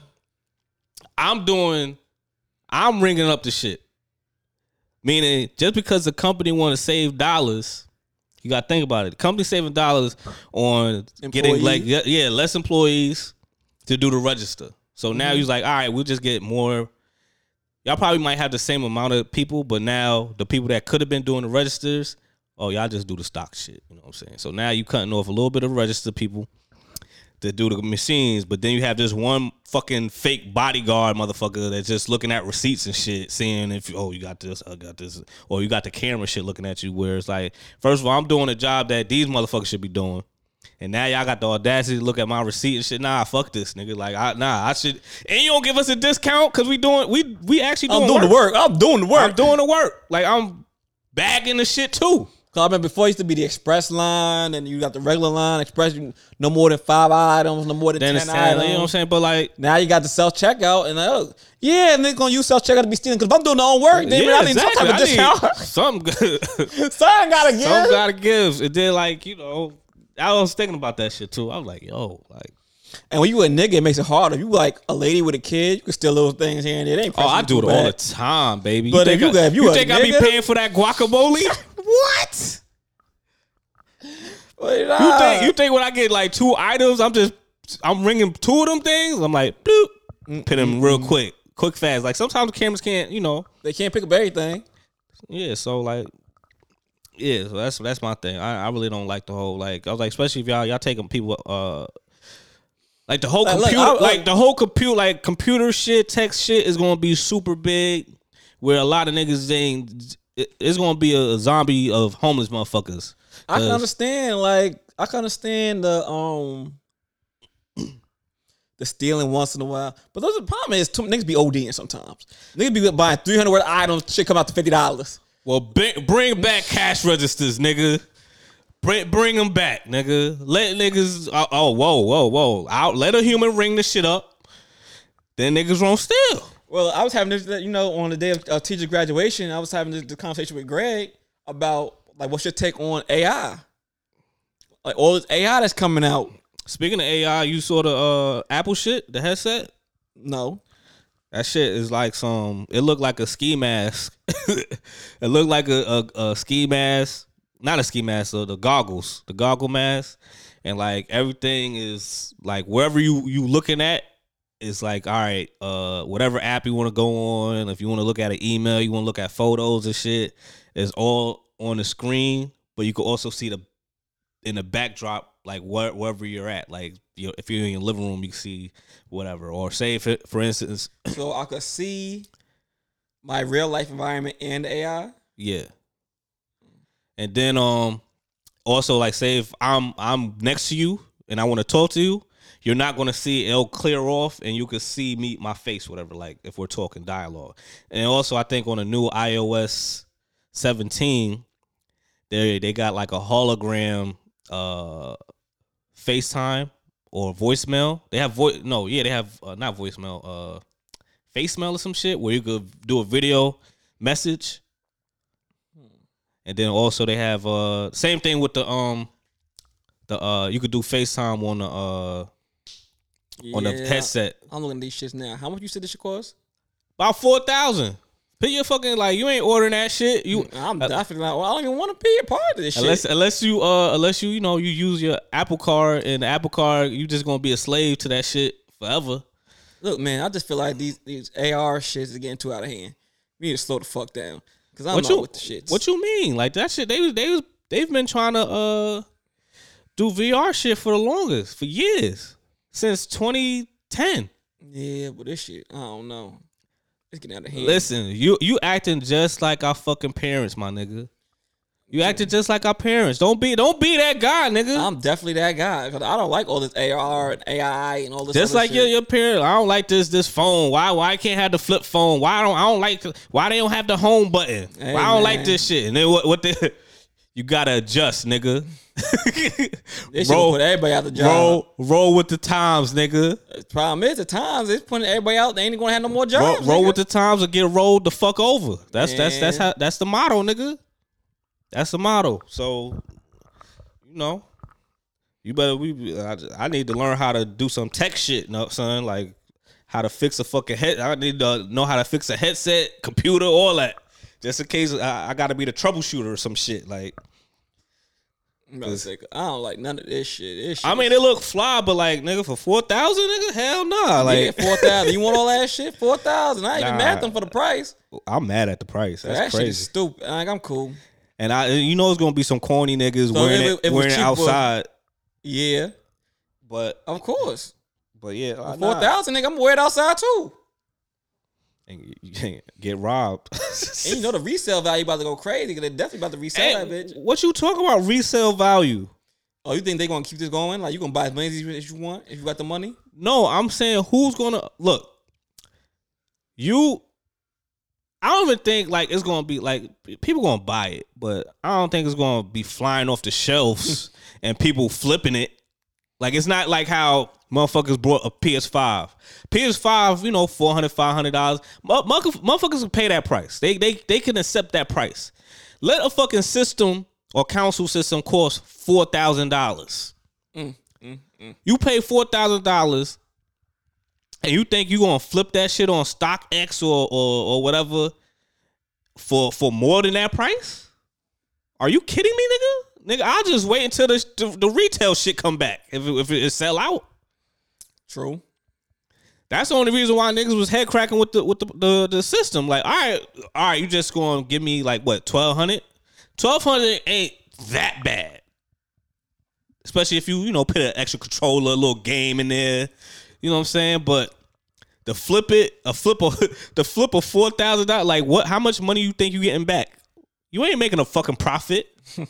I'm doing, I'm ringing up the shit. Meaning, just because the company want to save dollars, you got to think about it. The company saving dollars on getting like yeah, less employees to do the register. So now mm-hmm. he's like, all right, we'll just get more. Y'all probably might have the same amount of people, but now the people that could have been doing the registers, oh, y'all just do the stock shit. You know what I'm saying? So now you cutting off a little bit of register people to do the machines, but then you have this one fucking fake bodyguard motherfucker that's just looking at receipts and shit, seeing if oh you got this, I got this, or you got the camera shit looking at you. Where it's like, first of all, I'm doing a job that these motherfuckers should be doing. And now y'all got the audacity to look at my receipt and shit. Nah, fuck this nigga. Like, I, nah, I should. And you don't give us a discount because we doing we we actually doing I'm doing the work. I'm doing the work. I'm doing the work. Like I'm bagging the shit too. Cause I remember before it used to be the express line, and you got the regular line. Express, no more than five items, no more than Then ten it's you know what I'm saying. But like, Now you got the self checkout, and oh, yeah, and they gonna use self checkout to be stealing. Cause if I'm doing the own work, then yeah, I need exactly. some type of discount. something good. *laughs* Something gotta give. Some gotta give. It did like you know. I was thinking about that shit too. I was like, yo, like, and when you a nigga, it makes it harder. If you like a lady with a kid, you can steal little things here and there. They ain't oh, I do it all the time, baby. But if you I, got- if you a think I be paying for that guacamole? *laughs* what? But, You think you think when I get like two items, I'm just I'm ringing two of them things. I'm like, bloop, put them real quick, quick, fast. Like sometimes the cameras can't, you know. they can't pick up everything. Yeah, so like, yeah, so that's that's my thing. I, I really don't like the whole like. I was like, especially if y'all y'all taking people uh. Like the whole Like, computer, I- like, like- the whole computer, like computer shit, tech shit is gonna be super big. Where a lot of niggas ain't, it's gonna be a zombie of homeless motherfuckers. I can understand, like, I can understand the um *clears throat* the stealing once in a while. But those the problem is too, niggas be ODing sometimes. Niggas be buying three hundred worth of items, shit come out to fifty dollars. Well, bring, bring back cash registers, nigga. Bring, bring them back, nigga. Let niggas. Oh, oh, whoa, whoa, whoa. Out. Let a human ring the shit up. Then niggas won't steal. Well, I was having this, you know, on the day of uh, teacher graduation, I was having this, this conversation with Greg about like what's your take on AI? Like all this AI that's coming out. Speaking of AI, you saw the uh, Apple shit, the headset. No, That shit is like some. It looked like a ski mask. *laughs* it looked like a, a, a ski mask, not a ski mask. So the goggles, the goggle mask, and like everything is like wherever you you looking at is like all right. Uh, whatever app you want to go on, if you want to look at an email, you want to look at photos and shit, is all on the screen. But you can also see the in the backdrop, like where, wherever you're at. Like you if you're in your living room, you can see whatever. Or say if it, for instance, *clears throat* So I could see my real life environment and AI. yeah. And then um also like say if I'm I'm next to you and I want to talk to you, you're not gonna see it'll clear off and you can see me my face, whatever, like if we're talking dialogue. And also I think on a new iOS 17, they they got like a hologram uh FaceTime or voicemail. They have voice no, yeah, they have uh, not voicemail, uh face mail or some shit where you could do a video message. And then also they have uh same thing with the um the uh you could do FaceTime on the uh on the headset. I'm looking at these shits now. How much you said this should cost? About four thousand. Put your fucking like you ain't ordering that shit. You I'm definitely not. Well, I don't even want to be a part of this unless shit. unless you uh unless you you know you use your Apple card and the Apple card you just gonna be a slave to that shit forever. Look, man, I just feel like these these AR shits is getting too out of hand. We need to slow the fuck down. Cause I'm What not you with the shits. what you mean? Like that shit they was they was they've been trying to uh do VR shit for the longest for years since 2010. Yeah, but this shit, I don't know. It's getting out of hand. Listen, you you acting just like our fucking parents, my nigga. You acting just like our parents. Don't be don't be that guy, nigga. I'm definitely that guy because I don't like all this AR and AI and all this. just like shit. your your parents. I don't like this this phone. Why why I can't have the flip phone? Why I don't I don't like why they don't have the home button? Hey, why I don't like this shit? And then what what the you gotta adjust, nigga. *laughs* This roll, put everybody out the job. roll roll with the times, nigga. The problem is, the times it's putting everybody out. They ain't gonna have no more jobs. roll nigga. with the times or get rolled the fuck over. That's that's that's how that's the motto, nigga. That's the motto. So, you know, you better we. I, I need to learn how to do some tech shit, no son. Like how to fix a fucking head. I need to know how to fix a headset, computer, all that. Just in case I, I got to be the troubleshooter or some shit. Like, I'm about to say, I don't like none of this shit. This shit I mean, it look fly, but like, nigga, for four thousand, nigga, hell nah. Like, yeah, four thousand. *laughs* You want all that shit? Four thousand. I ain't even mad at them for the price. I'm mad at the price. That's that shit is crazy. stupid. Like, I'm cool. And I, you know, it's gonna be some corny niggas wearing it, it- it wearing it outside. Yeah, But of course. but yeah, Four nah. thousand, nigga. I'm gonna wear it outside too. And you can't get robbed. *laughs* And you know the resale value about to go crazy because they're definitely about to resell And that bitch. What you talking about resale value? Oh, you think they're gonna keep this going? Like you gonna buy as many as you- as you want if you got the money? No, I'm saying who's gonna look. You, I don't even think like it's gonna be like people gonna buy it, but I don't think it's gonna be flying off the shelves *laughs* and people flipping it. Like it's not like how motherfuckers brought a PS5. PS5, you know, 400 dollars. Motherfuckers can pay that price. They they they can accept that price. Let a fucking system or console system cost four thousand dollars. Mm, mm, mm. You pay four thousand dollars, and you think you're gonna flip that shit on StockX or or or whatever for for more than that price? Are you kidding me, nigga? Nigga, I'll just wait until the the, the retail shit come back if it, if it sell out. True. That's the only reason why niggas was head cracking with the with the, the, the system. Like, all right, all right, you just gonna give me like what twelve hundred? Twelve hundred ain't that bad, especially if you you know put an extra controller, a little game in there. You know what I'm saying? But the flip it, a flip of *laughs* the flip of four thousand dollars. Like, what? How much money you think you getting back? You ain't making a fucking profit. *laughs* you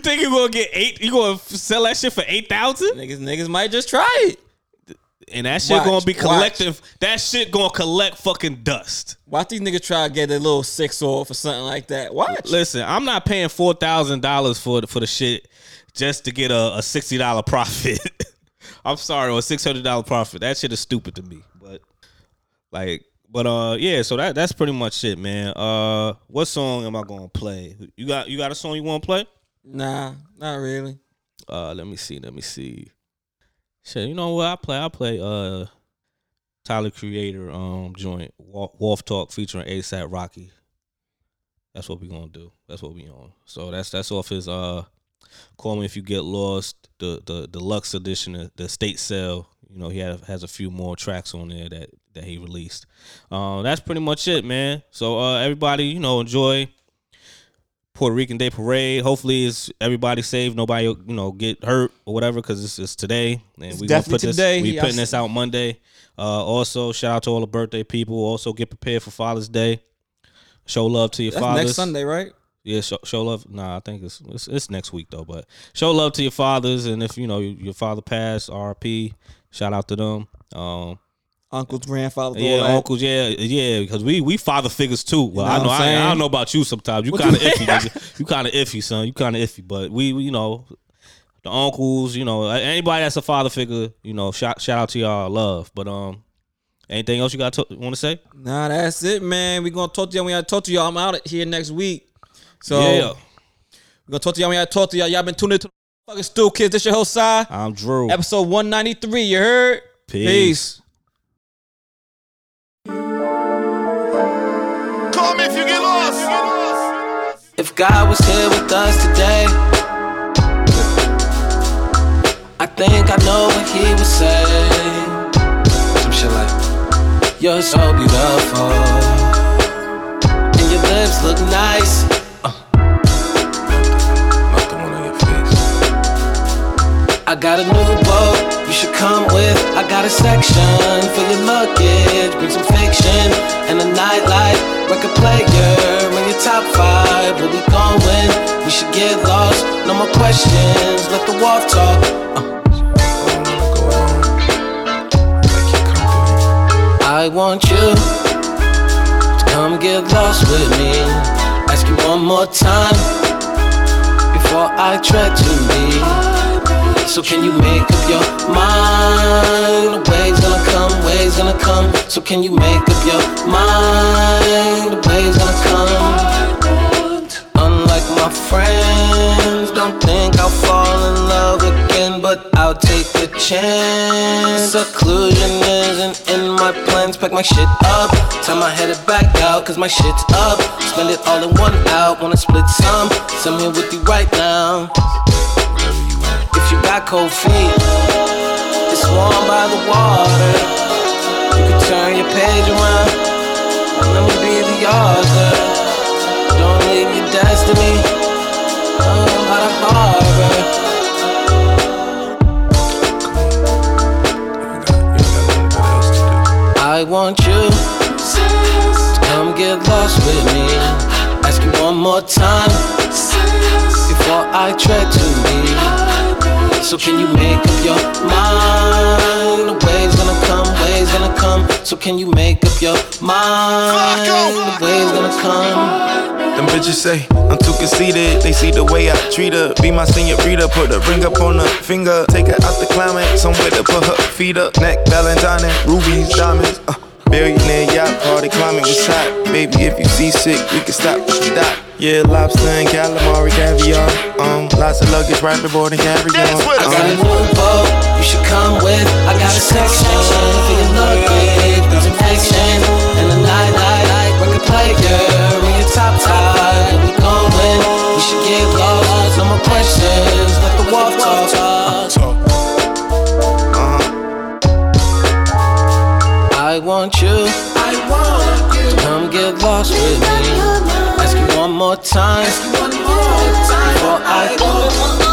think you're gonna get eight? You gonna sell that shit for eight thousand? Niggas, niggas might just try it. And that shit Watch, gonna be watch. collective. That shit gonna collect fucking dust. Watch these niggas try to get their little six off or something like that. Watch. Listen, I'm not paying four thousand dollars for the, for the shit just to get a, a sixty dollar profit. *laughs* I'm sorry, or a six hundred dollar profit. That shit is stupid to me. But like, but uh, yeah. So that that's pretty much it, man. Uh, what song am I gonna play? You got you got a song you want to play? Nah, not really. Uh, let me see. Let me see. Shit, you know what I play? I play uh Tyler Creator um joint Wharf Talk featuring ASAP Rocky. That's what we gonna do. That's what we on. So that's that's off his uh Call Me If You Get Lost, the the deluxe edition, the, the Estate Sale. You know, he have, has a few more tracks on there that that he released. Uh, that's pretty much it, man. So uh everybody, you know, enjoy Puerto Rican Day Parade. Hopefully, it's everybody safe. Nobody, you know, get hurt or whatever because it's, it's today, and we gonna definitely put this. today. We Yeah, putting this out Monday. Uh, also, shout out to all the birthday people. Also, get prepared for Father's Day. Show love to your That's fathers. next Sunday, right? Yeah, show, show love. Nah, I think it's, it's it's next week though. But show love to your fathers, and if you know your father passed, RP, shout out to them. Um, Uncle's grandfather. yeah, that. uncles, yeah, yeah, because we we father figures too. Well, know I know I, I don't know about you. Sometimes you kind of iffy. You kind of iffy, son. You kind of iffy, but we, we, you know, the uncles, you know, anybody that's a father figure, you know, shout shout out to y'all, love. But um, anything else you got to want to say? Nah, that's it, man. We gonna talk to y'all when I talk to y'all. I'm out here next week. So yeah, we gonna talk to y'all when I talk to y'all. Y'all been tuning into the fucking StoopKidz. This your host, Sai. I'm Drew. Episode 193. You heard? Peace. Call me if you get lost. If God was here with us today, I think I know what He would say. Some shit like, You're so beautiful, and your lips look nice. I got a new boat you should come with. I got a section for your luggage. Bring some fiction and a nightlight. Record player in your top five. Where we going? We should get lost. No more questions. Let the walk talk. I want you to come get lost with me. Ask you one more time before I tread too deep. So can you make up your mind? The wave's gonna come, wave's gonna come. So can you make up your mind? The wave's gonna come. Unlike my friends, don't think I'll fall in love again, but I'll take the chance. Seclusion isn't in my plans. Pack my shit up, time I headed back out, cause my shit's up. Spend it all in one out, wanna split some. Send me with you right now. You got cold feet, it's warm by the water. You can turn your page around. Let me be the author. Don't leave your destiny oh, by the harbor. I want you to come get lost with me. Ask you one more time before I tread too deep. So can you make up your mind? The wave's gonna come, wave's gonna come. So can you make up your mind? The wave's gonna come. Them bitches say I'm too conceited. They see the way I treat her. Be my senior senorita, put a ring up on her finger. Take her out the climate, somewhere to put her feet up. Neck, Valentine, rubies, diamonds. Uh, billionaire yacht party, climate was hot. Baby, if you seasick, we can stop, we can stop. Yeah, lobster and calamari, caviar. Um, lots of luggage, right board and carry on. I got a new boat, you should come with. I got a section for your luggage, bring some action. And a night, night, night, bring a player in your top tie. Where we going? We should get lost, no more questions. Let the walk talk. I want you. I want you. Come get lost with me. Ask you one more time. Before I go.